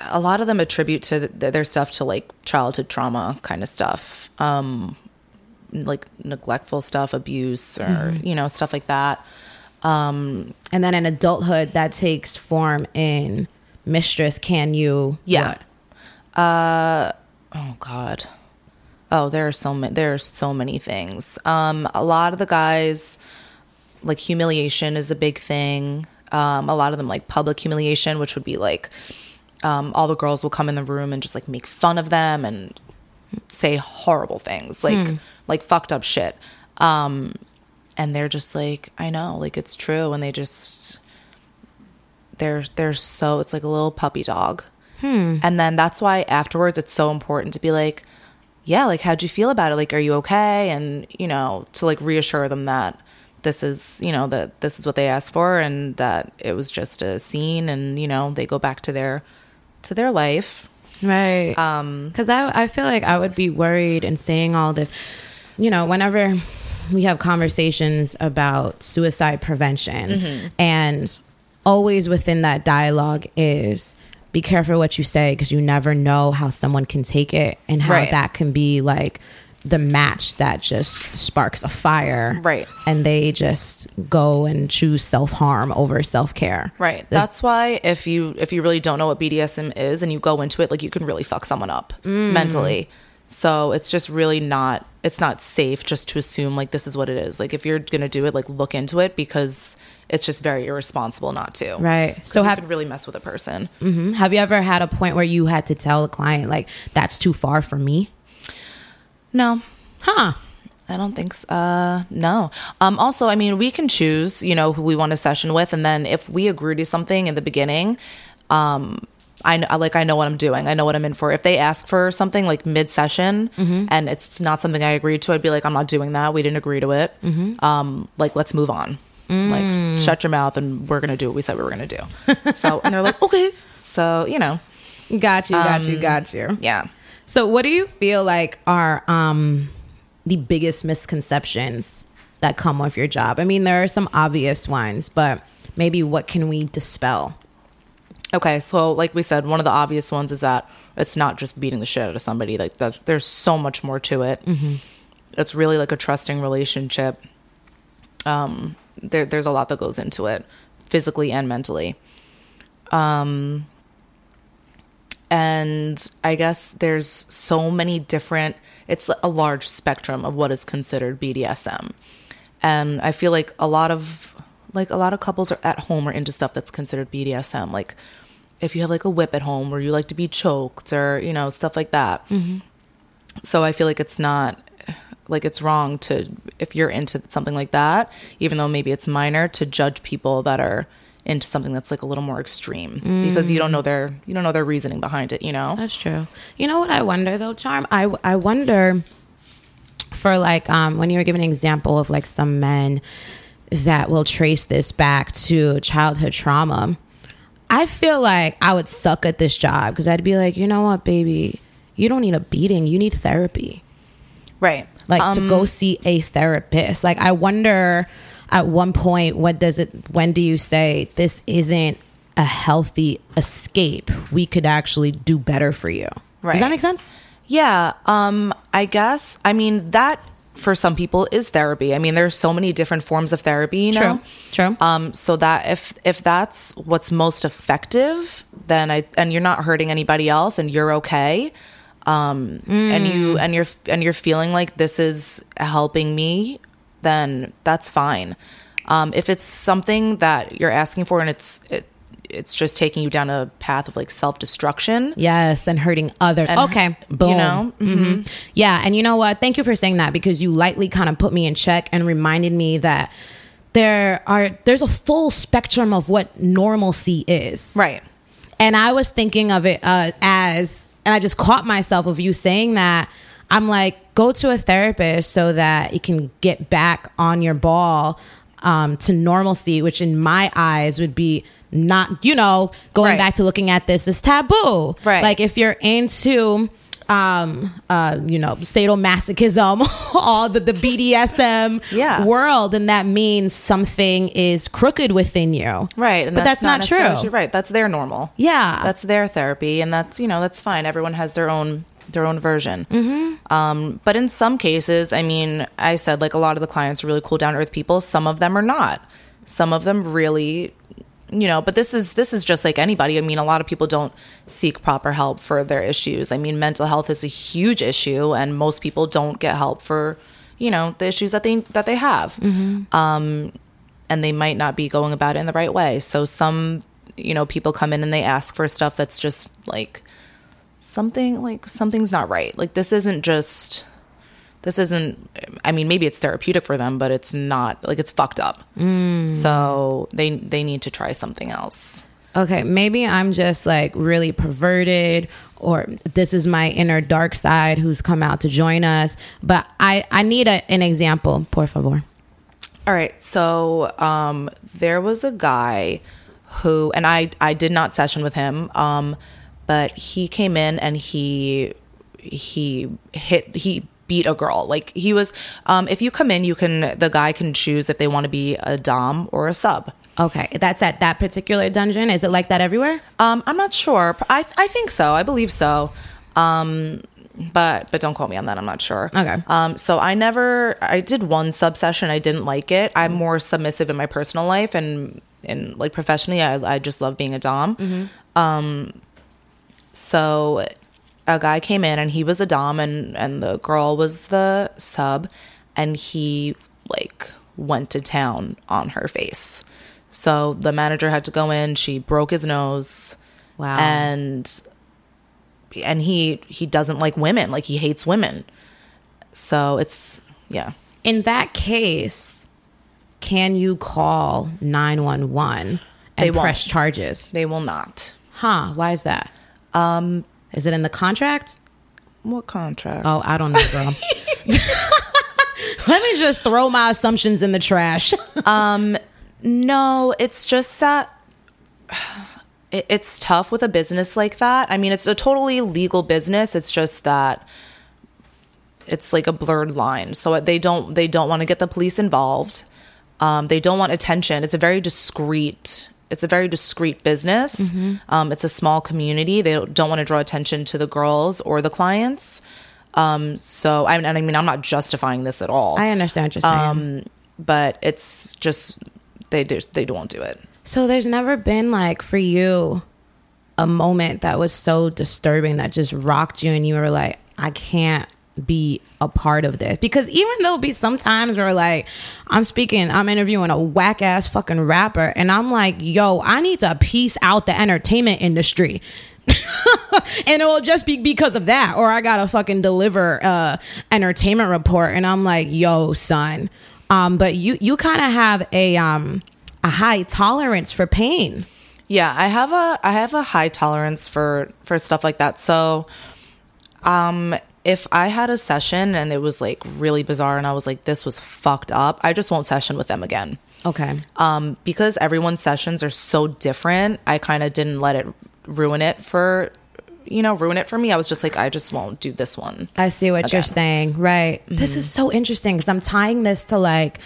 a lot of them attribute to th- their stuff to like childhood trauma kind of stuff, um, like neglectful stuff, abuse, or you know stuff like that. Um, And then in adulthood, that takes form in mistress. Can you? Yeah. what? Oh God. Oh, there are so many. There are so many things. Um, a lot of the guys, like humiliation, is a big thing. Um, a lot of them like public humiliation, which would be like, um, all the girls will come in the room and just like make fun of them and say horrible things, like like fucked up shit. Um, and they're just like, I know, like it's true, and they just they're they're so it's like a little puppy dog And then that's why afterwards it's so important to be like, yeah, like how'd you feel about it? Like, are you okay? And you know, to like reassure them that this is, you know, that this is what they asked for and that it was just a scene and, you know, they go back to their to their life. Right. Um, because I I feel like I would be worried in saying all this. You know, whenever we have conversations about suicide prevention, and always within that dialogue is be careful what you say because you never know how someone can take it and how Right. that can be like the match that just sparks a fire Right. and they just go and choose self-harm over self-care Right. That's why if you if you really don't know what BDSM is and you go into it, like you can really fuck someone up mm. mentally. So it's just really not it's not safe just to assume like this is what it is. Like if you're gonna do it, like look into it because it's just very irresponsible not to. Right. So So you have can really mess with a person. have you ever had a point where you had to tell a client like that's too far for me No. huh I don't think so. Uh, no. Um, also, I mean, we can choose, you know, who we want a session with, and then if we agree to something in the beginning, um, I kn- like I know what I'm doing. I know what I'm in for. If they ask for something like mid session and it's not something I agreed to, I'd be like, I'm not doing that. We didn't agree to it. Um, like, let's move on. Like, shut your mouth, and we're gonna do what we said we were gonna do. so, and they're like, okay. So, you know, got you got you got you yeah. so what do you feel like are um the biggest misconceptions that come with your job i mean there are some obvious ones but maybe what can we dispel Okay, so like we said, one of the obvious ones is that it's not just beating the shit out of somebody. Like that's there's so much more to it. It's really like a trusting relationship. Um, there there's a lot that goes into it, physically and mentally. Um, and I guess there's so many different. It's a large spectrum of what is considered BDSM, and I feel like a lot of like a lot of couples are at home or into stuff that's considered BDSM. Like if you have like a whip at home where you like to be choked or you know stuff like that. So I feel like it's not like it's wrong to if you're into something like that, even though maybe it's minor, to judge people that are into something that's like a little more extreme because you don't know their you don't know their reasoning behind it. You know. That's true. You know what I wonder though, Charm? I I wonder for like um when you were giving an example of like some men that will trace this back to childhood trauma. I feel like I would suck at this job because I'd be like, you know what, baby, you don't need a beating, you need therapy. Right. Like to go see a therapist. Like I wonder at one point what does it when do you say this isn't a healthy escape? We could actually do better for you. Right. Does that make sense? Yeah, um, I guess. I mean, that for some people is therapy. I mean, there's so many different forms of therapy, you know. True. True. Um, so that if if that's what's most effective, then I and you're not hurting anybody else, and you're okay, um, and you and you're and you're feeling like this is helping me, then that's fine. Um, if it's something that you're asking for and it's it, it's just taking you down a path of like self destruction, Yes, and hurting others. okay, boom. you know, hmm Yeah, and you know what? Thank you for saying that because you lightly kind of put me in check and reminded me that there are there's a full spectrum of what normalcy is. right? And I was thinking of it uh, as, and I just caught myself of you saying that. I'm like, go to a therapist so that you can get back on your ball um, to normalcy, which in my eyes would be not, you know, going Right. back to looking at this as taboo. Right. Like if you're into um uh you know sadomasochism all the the BDSM Yeah. world and that means something is crooked within you Right. But that's, not, necessarily true Right. That's their normal. yeah That's their therapy. And that's, you know, that's fine. Everyone has their own their own version. Mm-hmm. Um, but in some cases, I mean, I said like a lot of the clients are really cool down earth people. Some of them are not. Some of them really you know but this is this is just like anybody. I mean a lot of people don't seek proper help for their issues. I mean mental health is a huge issue and most people don't get help for you know the issues that they that they have. Um and they might not be going about it in the right way. So some you know people come in and they ask for stuff that's just like something like something's not right. Like this isn't just this isn't i mean maybe it's therapeutic for them but it's not like it's fucked up so they they need to try something else okay, maybe I'm just like really perverted or this is my inner dark side who's come out to join us. But I, I need a, an example, por favor. All right. So um, there was a guy who, and I, I did not session with him, um, but he came in and he, he hit, he beat a girl. Like he was, um, if you come in, you can, the guy can choose if they want to be a Dom or a sub. Okay, that's at that particular dungeon. Is it like that everywhere? Um, I'm not sure. I, I think so. I believe so. Um, but but don't quote me on that. I'm not sure. Okay. Um, so I never. I did one sub session. I didn't like it. I'm more submissive in my personal life and and like professionally. I I just love being a dom. Um. So a guy came in and he was a dom and and the girl was the sub, and he like went to town on her face. So the manager had to go in. She broke his nose. Wow. And and he he doesn't like women. Like he hates women. So it's yeah. In that case, can you call 911 They and won't. press charges? They will not. Huh, why is that? Um is it in the contract? What contract? Oh, I don't know, girl. Let me just throw my assumptions in the trash. um, No, it's just that it, it's tough with a business like that. I mean, it's a totally legal business. It's just that it's like a blurred line. So they don't they don't want to get the police involved. Um, they don't want attention. It's a very discreet. It's a very discreet business. Um, it's a small community. They don't want to draw attention to the girls or the clients. Um, so I mean, and I mean, I'm not justifying this at all. I understand what you're saying. um, but it's just they just they won't do it. So there's never been like for you a moment that was so disturbing that just rocked you and you were like, I can't be a part of this. Because even there'll be some times where like I'm speaking, I'm interviewing a whack ass fucking rapper and I'm like, yo, I need to piece out the entertainment industry. and it will just be because of that or i gotta fucking deliver uh entertainment report and i'm like yo son um but you you kind of have a um a high tolerance for pain Yeah, I have a I have a high tolerance for for stuff like that. So, um, if I had a session and it was like really bizarre and I was like, this was fucked up, I just won't session with them again. okay Um, because everyone's sessions are so different, I kind of didn't let it ruin it for you know ruin it for me. I was just like, I just won't do this one. I see what you're saying. Right. This is so interesting because I'm tying this to like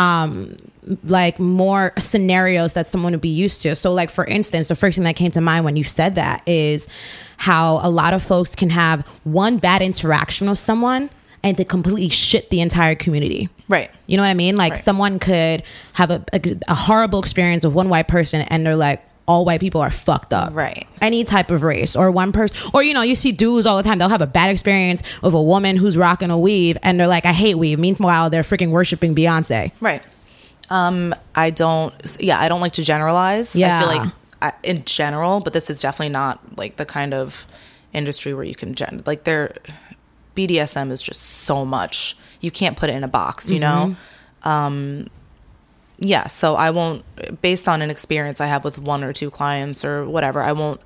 um like more scenarios that someone would be used to. So like for instance, the first thing that came to mind when you said that is how a lot of folks can have one bad interaction with someone and they completely shit the entire community. Right. You know what I mean? Like Right. someone could have a, a, a horrible experience with one white person and they're like, all white people are fucked up. Right. Any type of race or one person, or you know, you see dudes all the time. They'll have a bad experience with a woman who's rocking a weave and they're like, I hate weave. Meanwhile, they're freaking worshiping Beyonce. Right. Um, I don't. Yeah, I don't like to generalize. I feel like I, in general, but this is definitely not like the kind of industry where you can gen. Like their BDSM is just so much. You can't put it in a box. You know. Um, yeah. So I won't. Based on an experience I have with one or two clients or whatever, I won't.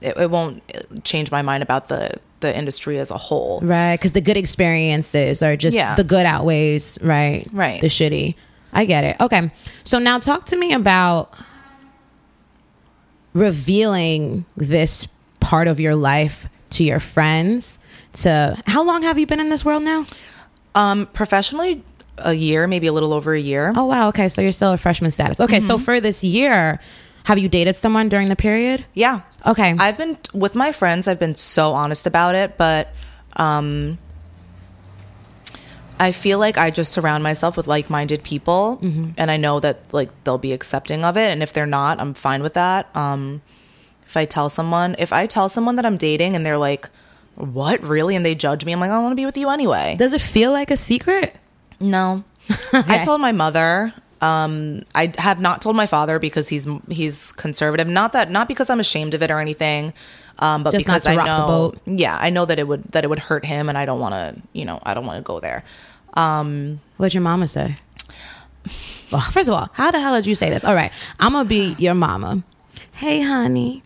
It, it won't change my mind about the the industry as a whole. Right. Because the good experiences are just Yeah. the good outweighs, right? Right. The shitty. I get it. Okay. So now talk to me about revealing this part of your life to your friends. To how long have you been in this world now? Um, professionally, a year, maybe a little over a year. Oh wow, okay, so you're still a freshman status. Okay, so for this year, have you dated someone during the period? Yeah. Okay. I've been with my friends. I've been so honest about it, but um, I feel like I just surround myself with like-minded people, and I know that like they'll be accepting of it. And if they're not, I'm fine with that. Um, if I tell someone, if I tell someone that I'm dating, and they're like, "What, really?" and they judge me, I'm like, "I want to be with you anyway." Does it feel like a secret? No. I told my mother. Um, I have not told my father because he's he's conservative. Not that not because I'm ashamed of it or anything, um, but Just because I know. Yeah, I know that it would that it would hurt him, and I don't want to. You know, I don't want to go there. What'd your mama say? Well, first of all, how the hell did you say this? All right, I'm gonna be your mama. Hey, honey,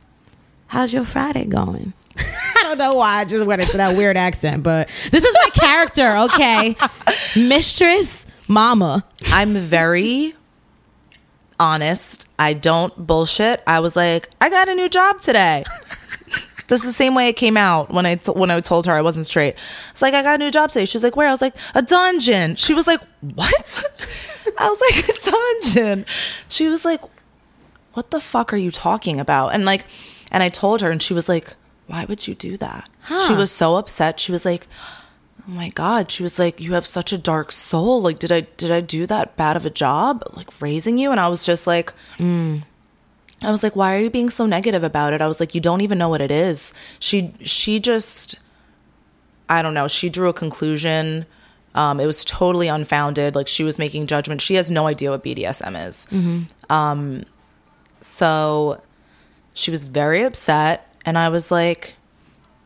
how's your Friday going? I don't know why I just went into that weird accent, but this is my character, okay? Mistress, mama. I'm very honest. I don't bullshit. I was like, I got a new job today. This is the same way it came out when I t- when I told her I wasn't straight. It's like I got a new job today. She was like, "Where?" I was like, "A dungeon." She was like, "What?" I was like, "A dungeon." She was like, "What the fuck are you talking about?" And like, and I told her, and she was like, "Why would you do that?" She was so upset. She was like, "Oh my god." She was like, "You have such a dark soul. Like, did I did I do that bad of a job, like raising you?" And I was just like. I was like, "Why are you being so negative about it?" I was like, "You don't even know what it is." She she just I don't know, she drew a conclusion. Um, it was totally unfounded. Like she was making judgment. She has no idea what BDSM is. Um, so she was very upset, and I was like,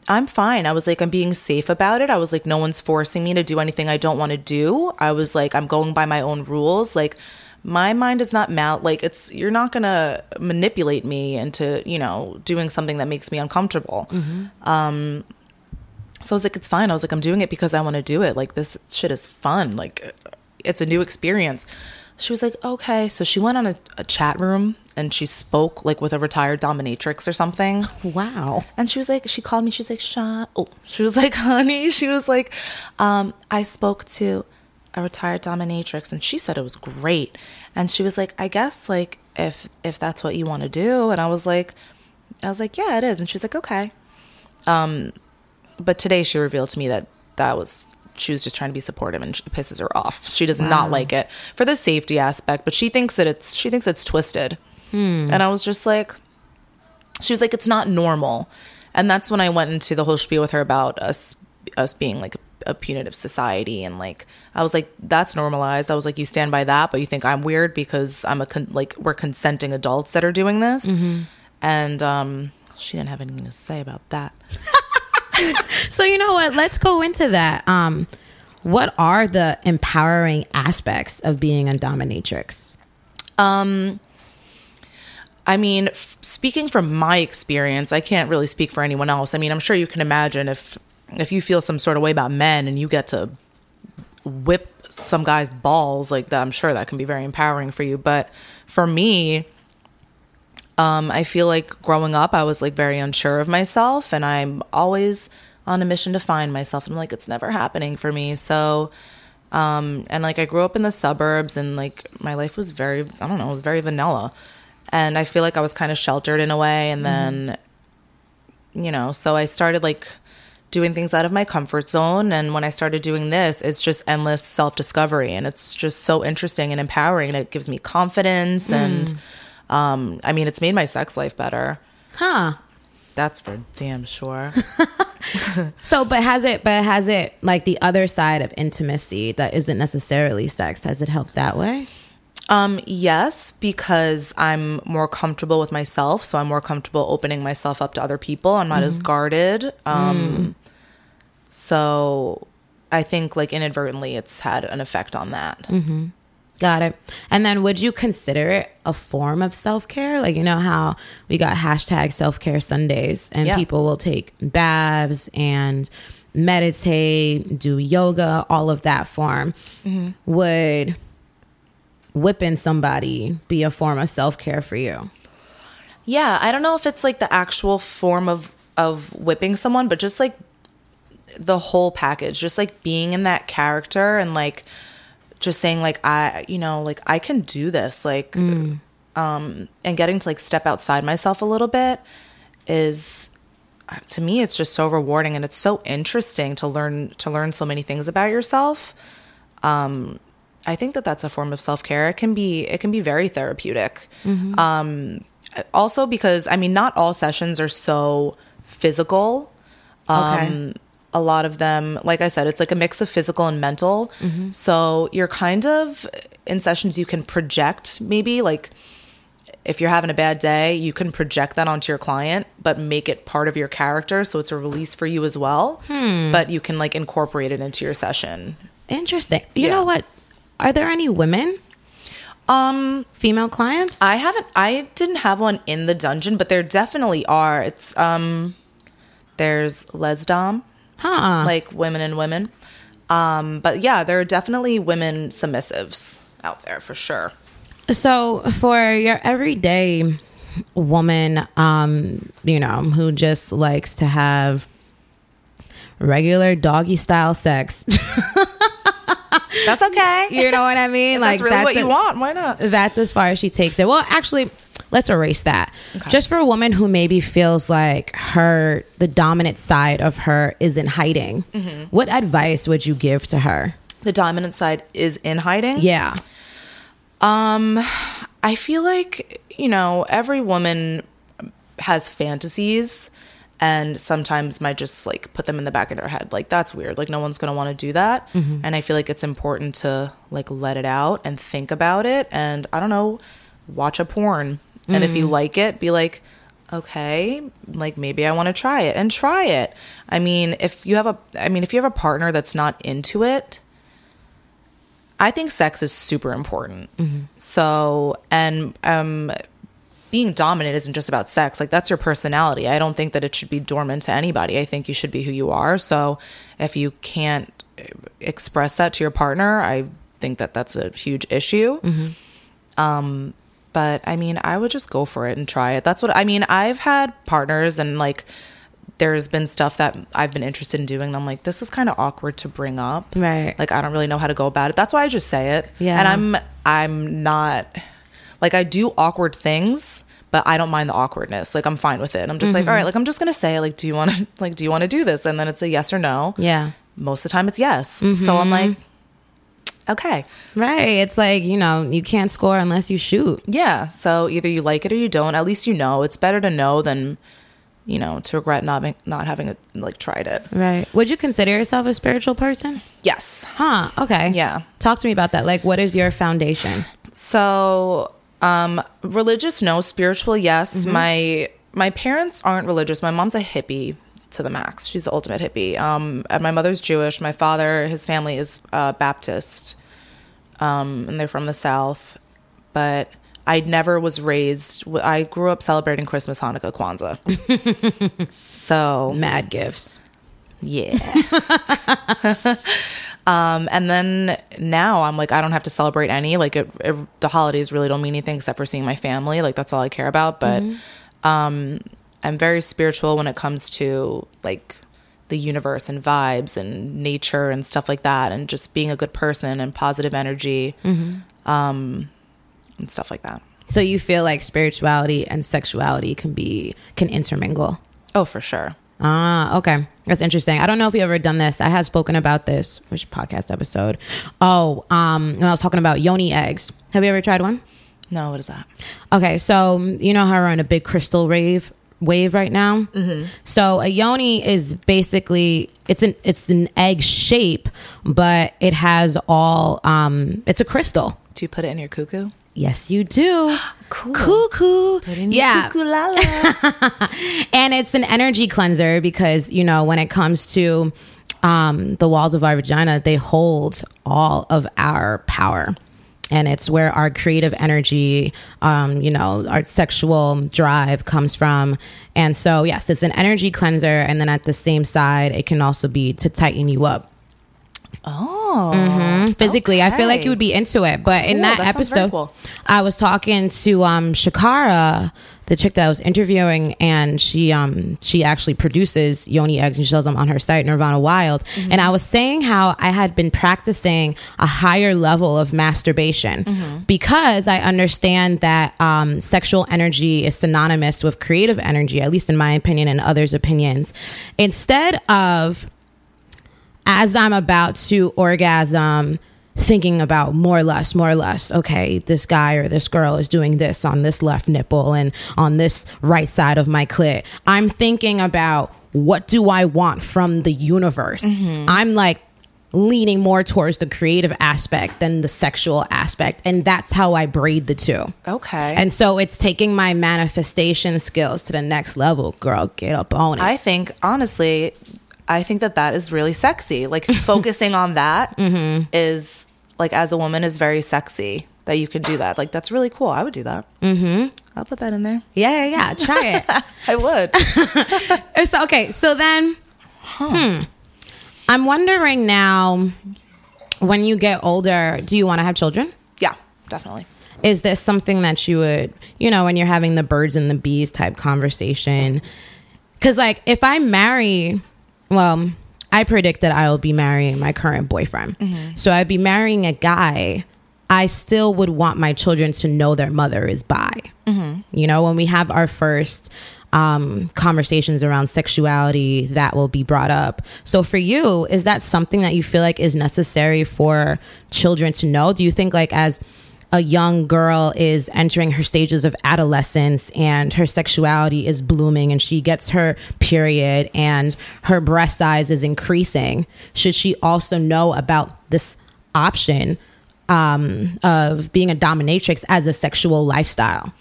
I'm fine. I was like, I'm being safe about it. I was like, no one's forcing me to do anything I don't want to do. I was like, I'm going by my own rules. Like, my mind is not mal like it's you're not gonna manipulate me into you know doing something that makes me uncomfortable um so i was like it's fine i was like i'm doing it because i want to do it like this shit is fun like it's a new experience she was like okay so she went on a, a chat room and she spoke like with a retired dominatrix or something Wow. and she was like, she called me. She was like, Sean. Oh, she was like, honey. She was like, um, I spoke to a retired dominatrix, and she said it was great. And she was like, I guess like if if that's what you want to do. And I was like, I was like, yeah, it is. And she was like, okay. Um, but today she revealed to me that that was she was just trying to be supportive, and it pisses her off. She does not like it for the safety aspect, but she thinks that it's she thinks it's twisted. And I was just like, she was like it's not normal and that's when i went into the whole spiel with her about us us being like a punitive society and like i was like that's normalized i was like you stand by that but you think i'm weird because i'm a con- like we're consenting adults that are doing this and um she didn't have anything to say about that So you know what? Let's go into that. Um, what are the empowering aspects of being a dominatrix? I mean, f- speaking from my experience, I can't really speak for anyone else. I mean, I'm sure you can imagine if if you feel some sort of way about men and you get to whip some guy's balls like that, I'm sure that can be very empowering for you. But for me, um, I feel like growing up, I was like very unsure of myself, and I'm always on a mission to find myself. And I'm like, it's never happening for me. So, um, and like I grew up in the suburbs, and like my life was very, I don't know, it was very vanilla. And I feel like I was kind of sheltered in a way. And then, you know, so I started like doing things out of my comfort zone. And when I started doing this, it's just endless self discovery. And it's just so interesting and empowering. And it gives me confidence. And um, I mean, it's made my sex life better. Huh. That's for damn sure. So, but has it, but has it like the other side of intimacy that isn't necessarily sex? Has it helped that way? Um, yes, because I'm more comfortable with myself, so I'm more comfortable opening myself up to other people. I'm not as guarded. Um, so I think like inadvertently, it's had an effect on that. Got it. And then would you consider it a form of self care? Like, you know how we got hashtag self care Sundays and Yeah. people will take baths and meditate, do yoga, all of that form. Would whipping somebody be a form of self care for you? Yeah, I don't know if it's like the actual form of of whipping someone, but just like the whole package, just like being in that character and like just saying like I, you know, like I can do this, like um and getting to like step outside myself a little bit is to me it's just so rewarding and it's so interesting to learn to learn so many things about yourself. Um I think that that's a form of self-care. It can be it can be very therapeutic. Um also because I mean not all sessions are so physical. Okay. Um a lot of them, like I said, it's like a mix of physical and mental. So you're kind of in sessions you can project maybe like if you're having a bad day, you can project that onto your client, but make it part of your character. So it's a release for you as well. But you can like incorporate it into your session. Interesting. You Yeah. know what? Are there any women? Um, Female clients? I haven't. I didn't have one in the dungeon, but there definitely are. It's um, there's lesdom, Huh. like women and women. Um, but yeah, there are definitely women submissives out there for sure. So for your everyday woman, um, you know, who just likes to have regular doggy style sex, That's okay. you know what I mean? Like that's really what a- you want. Why not? That's as far as she takes it. Well, actually, let's erase that. Just for a woman who maybe feels like her the dominant side of her is in hiding. Mm-hmm. What advice would you give to her? The dominant side is in hiding. Yeah. Um, I feel like, you know, every woman has fantasies and sometimes might just like put them in the back of their head. Like, that's weird. Like, no one's going to want to do that. Mm-hmm. And I feel like it's important to like let it out and think about it. And I don't know, watch a porn. And if you mm-hmm. like it, be like, okay, like maybe I want to try it and try it. I mean, if you have a, I mean, if you have a partner that's not into it, I think sex is super important. Mm-hmm. So, and um, being dominant isn't just about sex. Like that's your personality. I don't think that it should be dormant to anybody. I think you should be who you are. So, if you can't express that to your partner, I think that that's a huge issue. Um, but I mean, I would just go for it and try it. That's what I mean. I've had partners and like there's been stuff that I've been interested in doing. And I'm like, this is kind of awkward to bring up. Right. Like, I don't really know how to go about it. That's why I just say it. Yeah. And I'm, I'm not, like, I do awkward things, but I don't mind the awkwardness. Like, I'm fine with it. I'm just Mm-hmm. like, all right, like, I'm just going to say, like, do you want to, like, do you want to do this? And then it's a yes or no. Yeah. Most of the time it's yes. So I'm like, okay. Right. It's like, you know, you can't score unless you shoot. Yeah. So either you like it or you don't. At least you know. It's better to know than, you know, to regret not being- not having like tried it. Right. Would you consider yourself a spiritual person? Yes. Huh. Okay. Yeah. Talk to me about that. Like, what is your foundation? So, um, religious, no. Spiritual, yes. My my parents aren't religious. My mom's a hippie to the max. She's the ultimate hippie. Um, and my mother's Jewish. My father, his family is uh, Baptist, um, and they're from the South. But I never was raised. I grew up celebrating Christmas, Hanukkah, Kwanzaa. so Mad gifts. yeah. um, and then now I'm like, I don't have to celebrate any. Like, it, it, the holidays really don't mean anything except for seeing my family. Like, that's all I care about. But um, I'm very spiritual when it comes to like the universe and vibes and nature and stuff like that, and just being a good person and positive energy, um, and stuff like that. So you feel like spirituality and sexuality can be can intermingle. Oh, for sure. Ah, okay. That's interesting. I don't know if you ever done this. I had spoken about this. Which podcast episode? Oh, um, when I was talking about yoni eggs. Have you ever tried one? No, what is that? Okay, so you know how we're on a big crystal rave wave right now. Mm-hmm. So a yoni is basically it's an it's an egg shape, but it has all um it's a crystal. Do you put it in your cuckoo? Yes, you do. Cool. Cuckoo. Yeah. cuckoo, la la. and it's an energy cleanser because you know when it comes to um, the walls of our vagina they hold all of our power and it's where our creative energy um, you know our sexual drive comes from and so yes it's an energy cleanser and then at the same side it can also be to tighten you up Oh. physically. I feel like you would be into it. But in Cool. that, That episode, cool. I was talking to um Shakara, the chick that I was interviewing, and she um she actually produces yoni eggs and she sells them on her site, Nirvana Wild. Mm-hmm. And I was saying how I had been practicing a higher level of masturbation Mm-hmm. because I understand that um sexual energy is synonymous with creative energy, at least in my opinion and others' opinions. Instead of as I'm about to orgasm, thinking about more lust, more lust. Okay, this guy or this girl is doing this on this left nipple and on this right side of my clit. I'm thinking about what do I want from the universe? Mm-hmm. I'm like leaning more towards the creative aspect than the sexual aspect. And that's how I braid the two. Okay. And so it's taking my manifestation skills to the next level. Girl, get up on it. I think honestly, I think that that is really sexy. Like focusing on that is Mm-hmm. like as a woman is very sexy that you can do that. Like that's really cool. I would do that. Mm-hmm. I'll put that in there. Yeah, yeah, yeah. Try it. I would. so, okay, so then, hmm. I'm wondering now, when you get older, do you want to have children? yeah, definitely. Is this something that you would, you know, when you're having the birds and the bees type conversation? Because, like, if I marry, well, I predict that I will be marrying my current boyfriend. So I'd be marrying a guy. I still would want my children to know their mother is bi. You know, when we have our first um, conversations around sexuality, that will be brought up. So for you, is that something that you feel like is necessary for children to know? Do you think, like, as a young girl is entering her stages of adolescence and her sexuality is blooming and she gets her period and her breast size is increasing, should she also know about this option um, of being a dominatrix as a sexual lifestyle?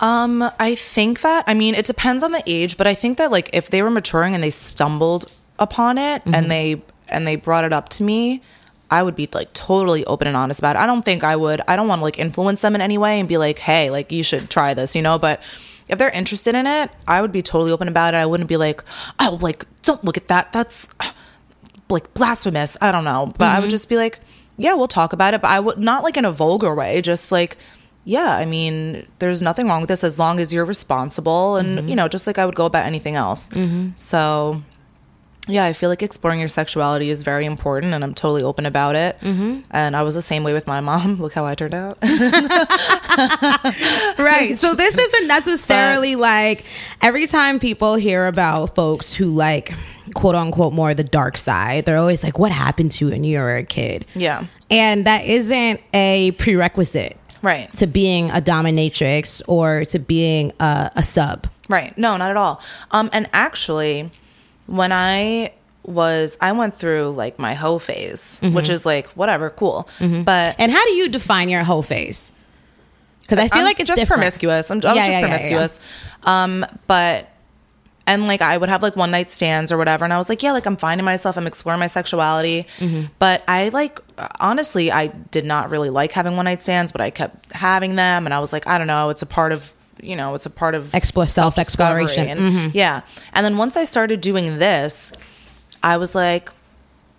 Um, I think that I mean it depends on the age, but I think that like if they were maturing and they stumbled upon it and they and they brought it up to me, I would be like totally open and honest about it. I don't think I would I don't want to like influence them in any way and be like, "Hey, like you should try this," you know, but if they're interested in it, I would be totally open about it. I wouldn't be like, "Oh, like don't look at that. That's uh, like blasphemous." I don't know, but I would mm-hmm. just be like, "Yeah, we'll talk about it," but I would not like in a vulgar way, just like yeah, I mean, there's nothing wrong with this as long as you're responsible and, mm-hmm. you know, just like I would go about anything else. Mm-hmm. So, yeah, I feel like exploring your sexuality is very important and I'm totally open about it. And I was the same way with my mom. Look how I turned out. right. So this isn't necessarily like every time people hear about folks who like quote unquote more the dark side, they're always like, what happened to you when you were a kid? yeah. And that isn't a prerequisite Right. to being a dominatrix or to being a, a sub. Right. No, not at all. Um, and actually, when I was, I went through like my hoe phase, which is like, whatever, cool. But And how do you define your hoe phase? Because I feel I'm like it's just different. promiscuous. I'm, I was Yeah, just yeah, yeah, yeah. promiscuous. Um, but and like I would have like one night stands or whatever, and I was like, yeah, like I'm finding myself. I'm exploring my sexuality. Mm-hmm. But I like honestly, I did not really like having one night stands, but I kept having them, and I was like, I don't know, it's a part of you know, it's a part of Explore- self-discovery. self-exploration. Mm-hmm. Yeah, and then once I started doing this, I was like.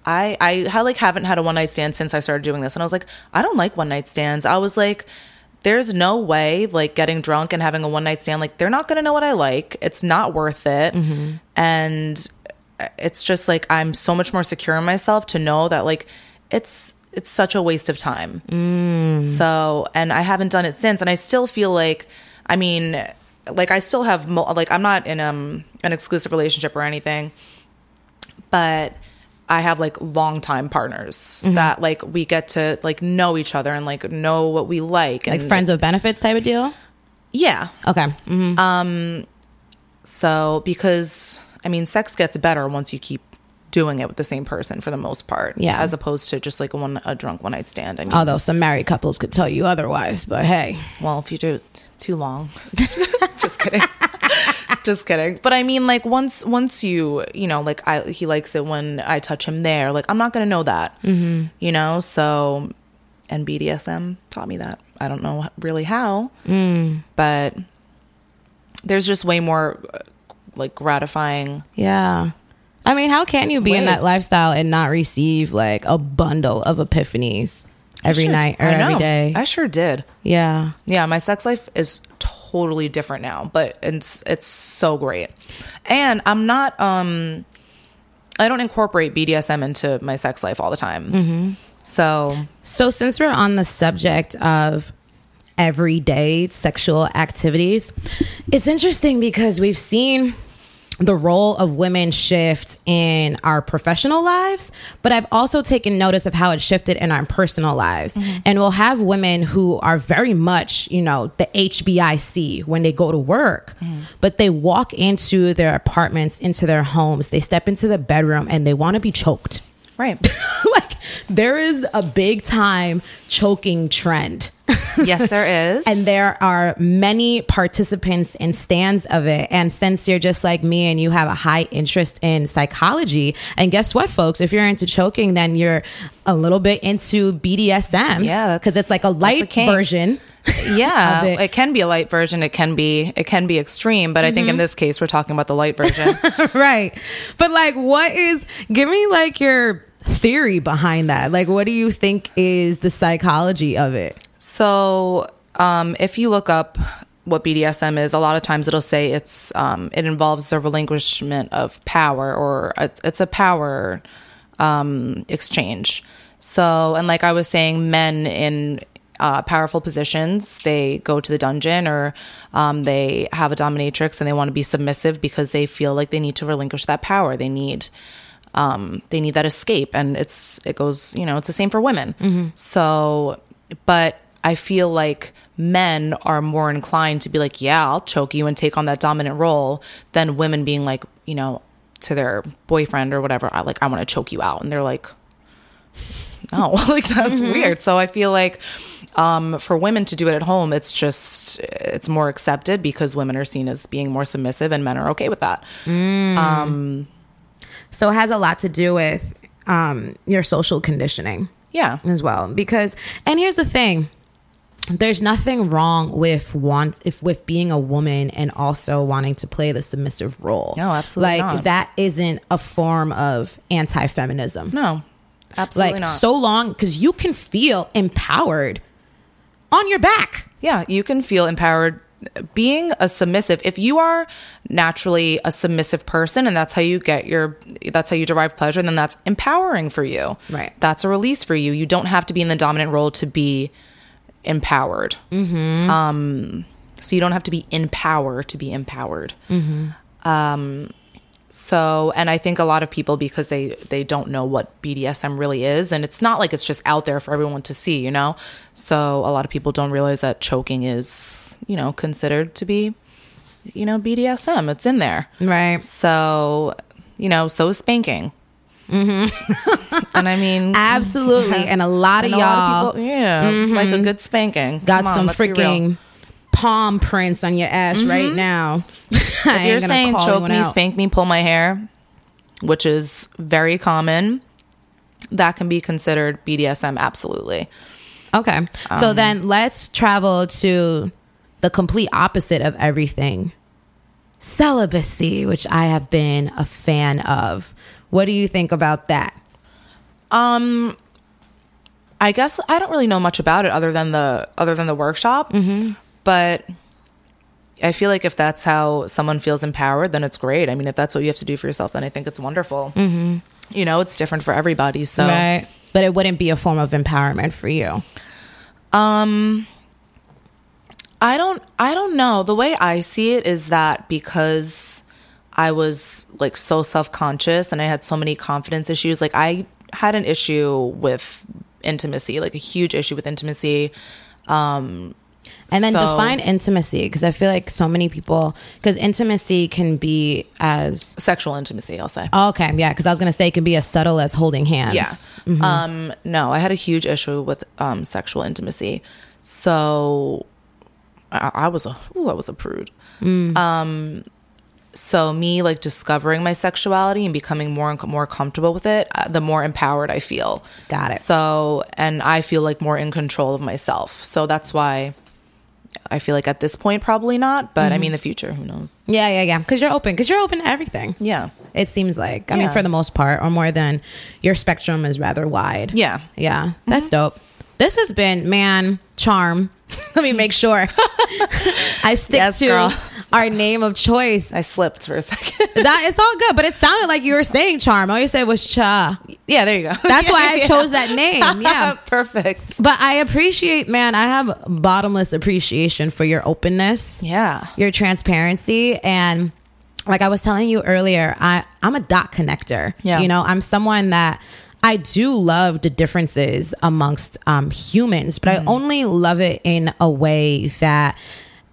I I had like haven't had a one night stand since I started doing this, and I was like, I don't like one night stands. I was like, there's no way like getting drunk and having a one night stand like they're not gonna know what I like. It's not worth it, and it's just like I'm so much more secure in myself to know that like it's it's such a waste of time. So, and I haven't done it since, and I still feel like, I mean, like I still have mo- like I'm not in um an exclusive relationship or anything, but I have like longtime partners that like we get to like know each other and like know what we like, Like and, friends with benefits type of deal? Yeah. Okay. hmm So because I mean, sex gets better once you keep doing it with the same person for the most part. Yeah. As opposed to just like a one a drunk one night stand. I mean, Although some married couples could tell you otherwise, but hey. well, if you do too long, just kidding. just kidding. But I mean, like once once you you know, like I he likes it when I touch him there. Like I'm not gonna know that. Mm-hmm. You know. So, and BDSM taught me that. I don't know really how, but there's just way more like gratifying. Yeah. I mean, how can you be in that lifestyle and not receive like a bundle of epiphanies every Sure, night or every day? I sure did. yeah. Yeah, my sex life is totally different now, but it's it's so great. And I'm not um I don't incorporate BDSM into my sex life all the time. Mm-hmm. So, So, since we're on the subject of everyday sexual activities, it's interesting because we've seen the role of women shift in our professional lives, but I've also taken notice of how it shifted in our personal lives. Mm-hmm. And we'll have women who are very much, you know, the HBIC when they go to work, mm. but they walk into their apartments, into their homes, they step into the bedroom and they want to be choked right. like there is a big time choking trend Yes, there is. and there are many participants and stands of it. And since you're just like me and you have a high interest in psychology, and guess what, folks? If you're into choking, then you're a little bit into BDSM. Yeah, because it's like a that's a light version. yeah, it. can be a light version. It can be it can be extreme, but I think Mm-hmm. in this case we're talking about the light version. right. But like, what is, give me like your theory behind that. Like, what do you think is the psychology of it? So, um, if you look up what BDSM is, a lot of times it'll say it's um, it involves the relinquishment of power, or it's it's a power um, exchange. So, and like I was saying, men in uh, powerful positions, they go to the dungeon or um, they have a dominatrix and they want to be submissive because they feel like they need to relinquish that power. They need um, they need that escape, and it's it goes you know it's the same for women. So, but I feel like men are more inclined to be like, yeah, I'll choke you and take on that dominant role than women being like, you know, to their boyfriend or whatever, I like I want to choke you out, and they're like, no, like that's weird. So I feel like um, for women to do it at home, it's just it's more accepted because women are seen as being more submissive, and men are okay with that. So it has a lot to do with um, your social conditioning Yeah, as well. Because, and here's the thing. There's nothing wrong with want if with being a woman and also wanting to play the submissive role. No, absolutely Like not. that isn't a form of anti-feminism. no, absolutely like not. so long because you can feel empowered on your back. Yeah, you can feel empowered being a submissive. If you are naturally a submissive person and that's how you get your that's how you derive pleasure, then that's empowering for you. Right. That's a release for you. You don't have to be in the dominant role to be empowered. Mm-hmm. Um so you don't have to be in power to be empowered. Um so and I think a lot of people because they they don't know what BDSM really is and it's not like it's just out there for everyone to see, you know. So a lot of people don't realize that choking is, you know, considered to be you know BDSM. It's in there. Right. So, you know, so is spanking. Mm-hmm. and I mean, Absolutely. And a lot of y'all lot of people, yeah, like a good spanking. got on, some let's be real. freaking palm prints on your ass right mm-hmm. now. If you're saying choke me, spank me, pull my hair, which is very common, that can be considered BDSM. Absolutely. Okay. so um, then let's travel to the complete opposite of everything celibacy, which I have been a fan of. What do you think about that? Um, I guess I don't really know much about it other than the other than the workshop, mm-hmm. But. I feel like if that's how someone feels empowered, then it's great. I mean, if that's what you have to do for yourself, then I think it's wonderful. Mm-hmm. You know, it's different for everybody. So, Right. But it wouldn't be a form of empowerment for you. Um I don't I don't know. The way I see it is that because I was like so self-conscious and I had so many confidence issues, like I had an issue with intimacy, like a huge issue with intimacy. Um And then so- define intimacy because I feel like so many people, because intimacy can be as, sexual intimacy, I'll say. oh, okay, yeah, because I was going to say it can be as subtle as holding hands. Yeah. Um, no, I had a huge issue with um, sexual intimacy. So I, I was a ooh, I was a prude. Um, so me like discovering my sexuality and becoming more and more comfortable with it, uh, the more empowered I feel. Got it. So and I feel like more in control of myself. So that's why I feel like at this point probably not, but I mm-hmm. mean the future, who knows? Yeah, yeah, yeah. Because you're open, because you're open to everything. Yeah. It seems like. I mean, for the most part, or more than your spectrum is rather wide. Yeah. Yeah. Mm-hmm. That's dope. This has been, man, charm. Let me make sure I stick Yes, to girl. our name of choice. I slipped for a second. That it's all good, but it sounded like you were saying charm. All you said was cha. yeah, there you go. That's why I Yeah. chose that name. Yeah. Perfect. But I appreciate, man, I have bottomless appreciation for your openness. Yeah. your transparency and like I was telling you earlier, I I'm a dot connector. Yeah. You know, I'm someone that I do love the differences amongst um, humans, but Mm-hmm. I only love it in a way that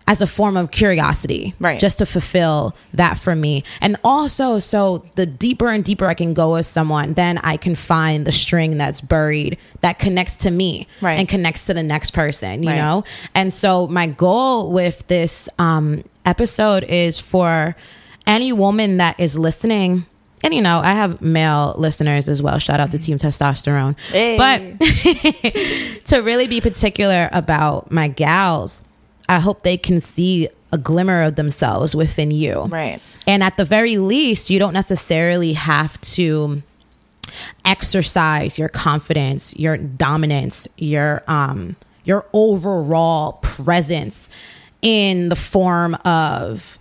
as a form of curiosity, Right. Just to fulfill that for me, and also so the deeper and deeper I can go with someone, then I can find the string that's buried that connects to me, Right. and connects to the next person, you Right. know. And so my goal with this um, episode is for any woman that is listening. And you know, I have male listeners as well. Shout out to Team Testosterone. Hey. But to really be particular about my gals, I hope they can see a glimmer of themselves within you. Right. And at the very least, you don't necessarily have to exercise your confidence, your dominance, your um your overall presence in the form of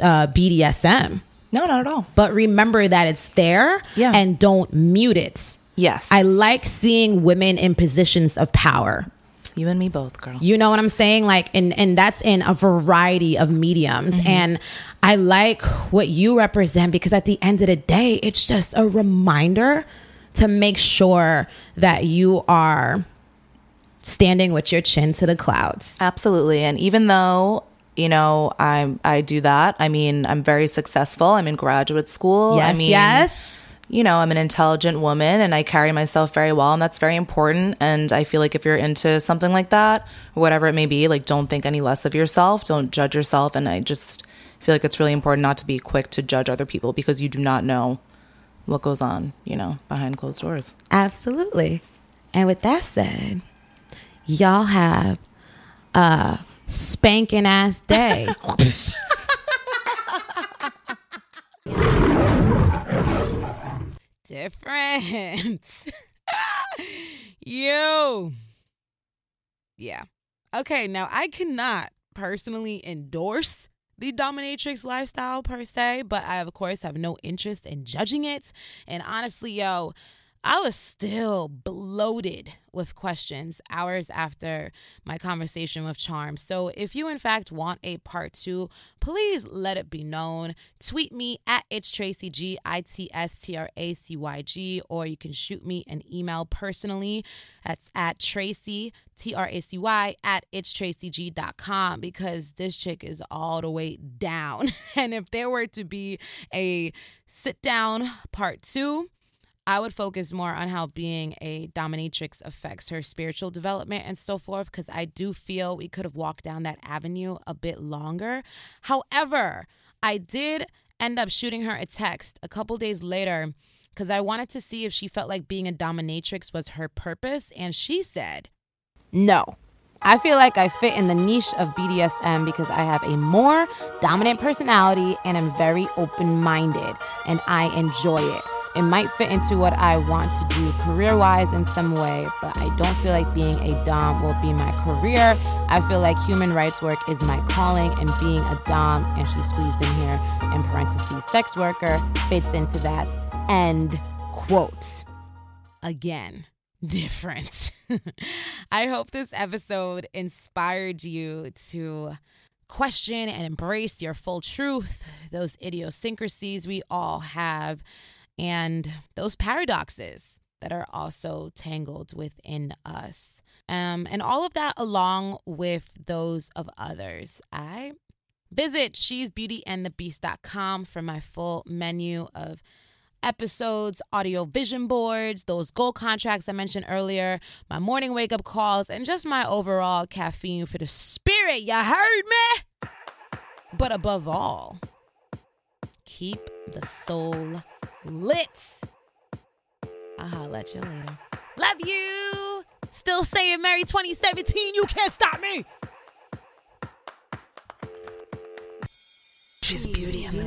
uh, BDSM. No, not at all. But remember that it's there Yeah. and don't mute it. Yes. I like seeing women in positions of power. You and me both, girl. You know what I'm saying? Like, and and that's in a variety of mediums. Mm-hmm. And I like what you represent because at the end of the day, it's just a reminder to make sure that you are standing with your chin to the clouds. Absolutely. And even though, you know, I I do that, I mean, I'm very successful. I'm in graduate school. Yes, I mean, yes. You know, I'm an intelligent woman and I carry myself very well, and that's very important. And I feel like if you're into something like that, whatever it may be, like don't think any less of yourself, don't judge yourself. And I just feel like it's really important not to be quick to judge other people because you do not know what goes on, you know, behind closed doors. Absolutely. And with that said, y'all have a spanking ass day. different. you. Yeah. Okay, now I cannot personally endorse the dominatrix lifestyle per se, but I of course have no interest in judging it. And honestly, yo, I was still bloated with questions hours after my conversation with Charm. So if you in fact want a part two, please let it be known. Tweet me at it's Tracy G I T S T R A C Y G, or you can shoot me an email personally. That's at Tracy T R A C Y at it's tracyg.com because this chick is all the way down. and if there were to be a sit down part two, I would focus more on how being a dominatrix affects her spiritual development and so forth, because I do feel we could have walked down that avenue a bit longer. However, I did end up shooting her a text a couple days later because I wanted to see if she felt like being a dominatrix was her purpose. And she said, No. I feel like I fit in the niche of BDSM because I have a more dominant personality and I'm very open minded and I enjoy it. It might fit into what I want to do career wise in some way, but I don't feel like being a Dom will be my career. I feel like human rights work is my calling, and being a Dom, and she squeezed in here in parentheses, sex worker fits into that. End quote. Again, different. I hope this episode inspired you to question and embrace your full truth, those idiosyncrasies we all have, and those paradoxes that are also tangled within us. Um, and all of that along with those of others. I visit she'sbeautyandthebeast.com for my full menu of episodes, audio vision boards, those goal contracts I mentioned earlier, my morning wake up calls, and just my overall caffeine for the spirit. You heard me? But above all, keep the soul lit. I'll holla at you later. Love you. Still saying Merry 2017. You can't stop me. She's beauty and the